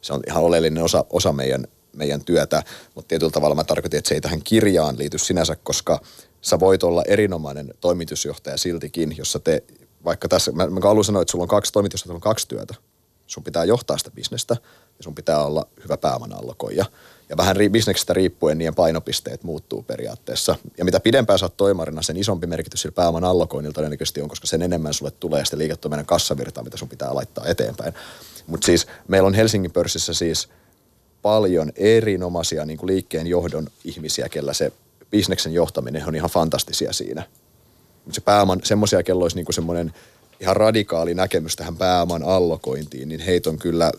se on ihan oleellinen osa, osa meidän, meidän työtä, mutta tietyllä tavalla mä tarkoitin, että se ei tähän kirjaan liity sinänsä, koska sä voit olla erinomainen toimitusjohtaja siltikin, jossa te, vaikka tässä, mä, mä haluan sanoa, että sulla on kaksi toimitusjohtajaa, on kaksi työtä. Sun pitää johtaa sitä bisnestä ja sun pitää olla hyvä pääoman allokoija. Ja vähän ri, bisneksestä riippuen niiden painopisteet muuttuu periaatteessa. Ja mitä pidempään sä toimarina, sen isompi merkitys sillä pääoman allokoinnilla todennäköisesti on, koska sen enemmän sulle tulee sitä liiketoiminnan kassavirtaa, mitä sun pitää laittaa eteenpäin. Mutta siis meillä on Helsingin pörssissä siis paljon erinomaisia niin kuin liikkeen johdon ihmisiä, kellä se bisneksen johtaminen on ihan fantastisia siinä. Se pääoman, semmoisia, kello olisi niin semmoinen ihan radikaali näkemys tähän pääoman allokointiin, niin heitä on kyllä,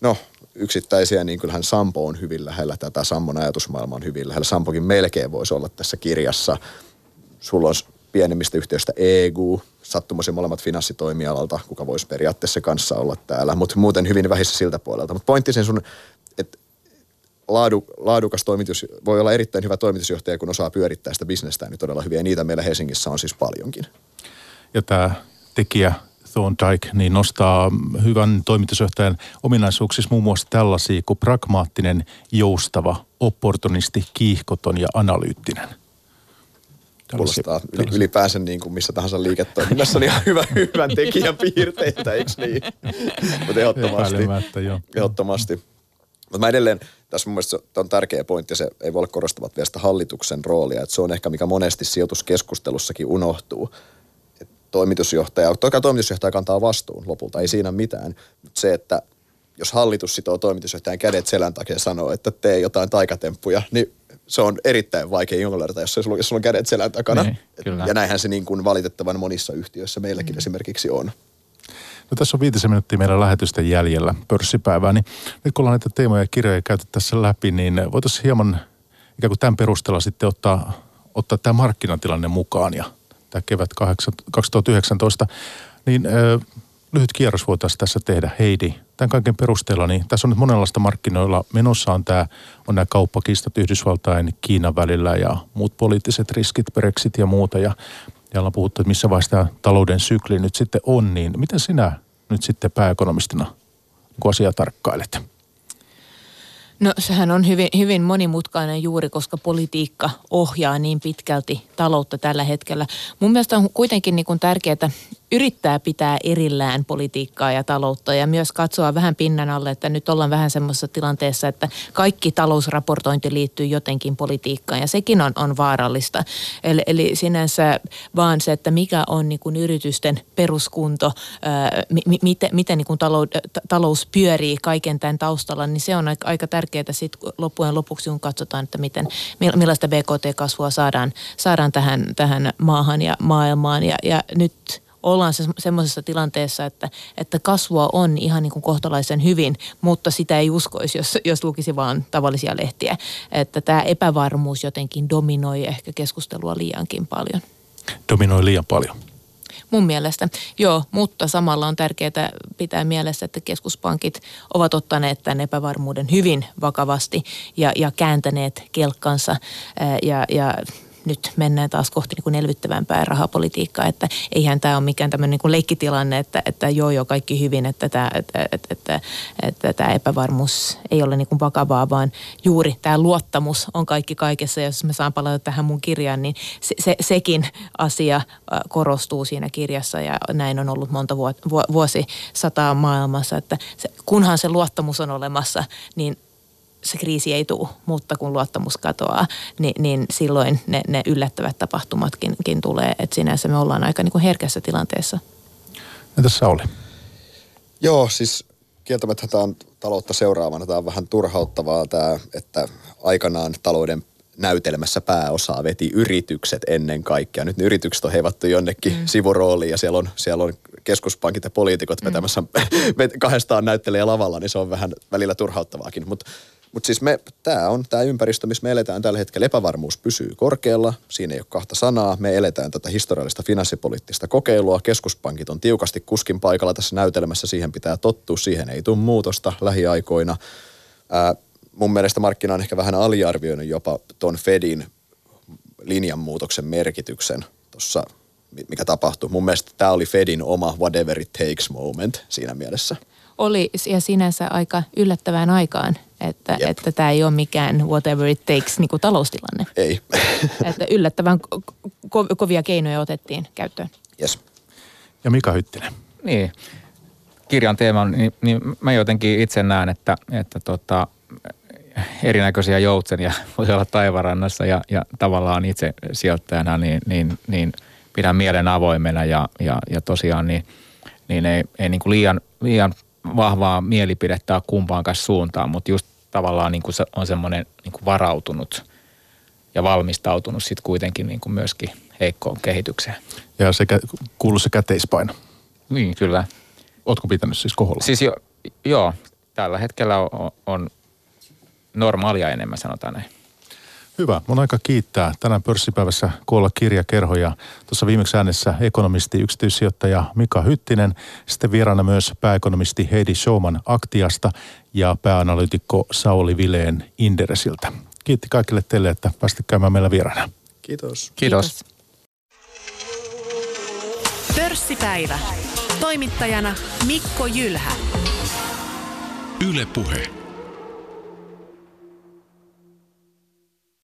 no yksittäisiä, niin kyllähän Sampo on hyvin lähellä tätä, Sammon ajatusmaailma on hyvin lähellä. Sampokin melkein voisi olla tässä kirjassa. Sulla on pienemmistä yhtiöistä EGU, sattumoisin molemmat finanssitoimialalta, kuka voisi periaatteessa kanssa olla täällä, mutta muuten hyvin vähissä siltä puolelta. Mutta pointti sen sun, että laadu, laadukas toimitus, voi olla erittäin hyvä toimitusjohtaja, kun osaa pyörittää sitä bisnestä niin todella hyvin. Ja niitä meillä Helsingissä on siis paljonkin. Ja tämä tekijä Thorndike niin nostaa hyvän toimitusjohtajan ominaisuuksissa muun muassa tällaisia kuin pragmaattinen, joustava, opportunisti, kiihkoton ja analyyttinen. Kuulostaa yli, ylipäänsä niin kuin missä tahansa liiketoiminnassa on ihan hyvä, hyvän tekijän piirteitä, eikö niin? Mutta ehdottomasti. Joo. Ehdottomasti. Mutta mä edelleen, tässä mun mielestä on tärkeä pointti ja se ei voi olla korostavat vielä sitä hallituksen roolia. Että se on ehkä mikä monesti sijoituskeskustelussakin unohtuu. Et toimitusjohtaja, toki toimitusjohtaja kantaa vastuun lopulta, ei siinä mitään. Mutta se, että jos hallitus sitoo toimitusjohtajan kädet selän takia ja sanoo, että tee jotain taikatemppuja, niin se on erittäin vaikea ignorata, jos, sulla, jos sulla on kädet selän takana. Niin, kyllä. Ja näinhän se niin kuin valitettavan monissa yhtiöissä meilläkin mm. esimerkiksi on. No tässä on viitisen minuuttia meidän lähetysten jäljellä pörssipäivää, niin nyt kun ollaan näitä teemoja ja kirjoja käyty tässä läpi, niin voitaisiin hieman ikään kuin tämän perusteella sitten ottaa, ottaa tämä markkinatilanne mukaan ja tämä kevät 2019. Niin lyhyt kierros voitaisiin tässä tehdä. Heidi, tämän kaiken perusteella, niin tässä on nyt monenlaista markkinoilla menossa on, tämä, on nämä kauppakistat Yhdysvaltain, Kiinan välillä ja muut poliittiset riskit, Brexit ja muuta. Ja, ja ollaan puhuttu, että missä vaiheessa tämä talouden sykli nyt sitten on, niin miten sinä nyt sitten pääekonomistina kun asiaa tarkkailet? No sehän on hyvin, hyvin monimutkainen juuri, koska politiikka ohjaa niin pitkälti taloutta tällä hetkellä. Mun mielestä on kuitenkin niin tärkeää yrittää pitää erillään politiikkaa ja taloutta ja myös katsoa vähän pinnan alle, että nyt ollaan vähän semmoisessa tilanteessa, että kaikki talousraportointi liittyy jotenkin politiikkaan ja sekin on, on vaarallista. Eli, eli sinänsä vaan se, että mikä on niin kuin yritysten peruskunto, ää, mi, miten, miten niin kuin talou, talous pyörii kaiken tämän taustalla, niin se on aika, aika tärkeää sitten loppujen lopuksi, kun katsotaan, että miten, millaista BKT-kasvua saadaan, saadaan tähän, tähän maahan ja maailmaan ja, ja nyt ollaan se, semmoisessa tilanteessa, että, että kasvua on ihan niin kuin kohtalaisen hyvin, mutta sitä ei uskoisi, jos, jos lukisi vaan tavallisia lehtiä. Että tämä epävarmuus jotenkin dominoi ehkä keskustelua liiankin paljon. Dominoi liian paljon. Mun mielestä, joo, mutta samalla on tärkeää pitää mielessä, että keskuspankit ovat ottaneet tämän epävarmuuden hyvin vakavasti ja, ja kääntäneet kelkkansa ja, ja nyt mennään taas kohti niin kuin elvyttävämpää rahapolitiikkaa, että eihän tämä ole mikään tämmöinen niin kuin leikkitilanne, että, että joo joo kaikki hyvin, että tämä, että, että, että, että tämä epävarmuus ei ole niin kuin vakavaa, vaan juuri tämä luottamus on kaikki kaikessa. Ja jos mä saan palata tähän mun kirjaan, niin se, se, sekin asia korostuu siinä kirjassa ja näin on ollut monta vuosisataa maailmassa, että se, kunhan se luottamus on olemassa, niin se kriisi ei tule, mutta kun luottamus katoaa, niin, niin silloin ne, ne yllättävät tapahtumatkin tulee. Että sinänsä me ollaan aika niin kuin herkässä tilanteessa. Entäs Sauli? Joo, siis kieltämättä tämä on taloutta seuraavana. Tämä on vähän turhauttavaa tämä, että aikanaan talouden näytelmässä pääosaa veti yritykset ennen kaikkea. Nyt ne yritykset on heivattu jonnekin mm. sivurooliin ja siellä on, siellä on keskuspankit ja poliitikot mm. vetämässä kahdestaan näyttelijä lavalla, niin se on vähän välillä turhauttavaakin. Mutta mutta siis tämä on tämä ympäristö, missä me eletään tällä hetkellä. Epävarmuus pysyy korkealla, siinä ei ole kahta sanaa. Me eletään tätä historiallista finanssipoliittista kokeilua. Keskuspankit on tiukasti kuskin paikalla tässä näytelmässä, siihen pitää tottua, siihen ei tule muutosta lähiaikoina. Ää, mun mielestä markkina on ehkä vähän aliarvioinut jopa ton Fedin linjanmuutoksen merkityksen tuossa, mikä tapahtui. Mun mielestä tämä oli Fedin oma whatever it takes moment siinä mielessä oli ja sinänsä aika yllättävään aikaan, että, että tämä ei ole mikään whatever it takes niin kuin taloustilanne. Ei. että yllättävän ko- kovia keinoja otettiin käyttöön. Yes. Ja Mika Hyttinen. Niin. Kirjan teema, niin, niin mä jotenkin itse näen, että, että tota, erinäköisiä joutsenia voi olla taivarannassa ja, ja tavallaan itse sijoittajana niin, niin, niin pidän mielen avoimena ja, ja, ja tosiaan niin, niin ei, ei niin kuin liian, liian vahvaa mielipidettä kumpaankaan suuntaan, mutta just tavallaan niin kuin se on semmoinen niin kuin varautunut ja valmistautunut sitten kuitenkin niin kuin myöskin heikkoon kehitykseen. Ja se kuuluu se käteispaino. Niin, kyllä. Ootko pitänyt siis koholla? Siis jo, joo, tällä hetkellä on, on normaalia enemmän, sanotaan näin. Hyvä. Mun aika kiittää tänään pörssipäivässä koolla kirjakerho ja tuossa viimeksi äänessä ekonomisti, yksityissijoittaja Mika Hyttinen, sitten vieraana myös pääekonomisti Heidi Showman Aktiasta ja pääanalytikko Sauli Vileen Inderesiltä. Kiitti kaikille teille, että pääsitte käymään meillä vieraana. Kiitos. Kiitos. Pörssipäivä. Toimittajana Mikko Jylhä. Yle Puhe.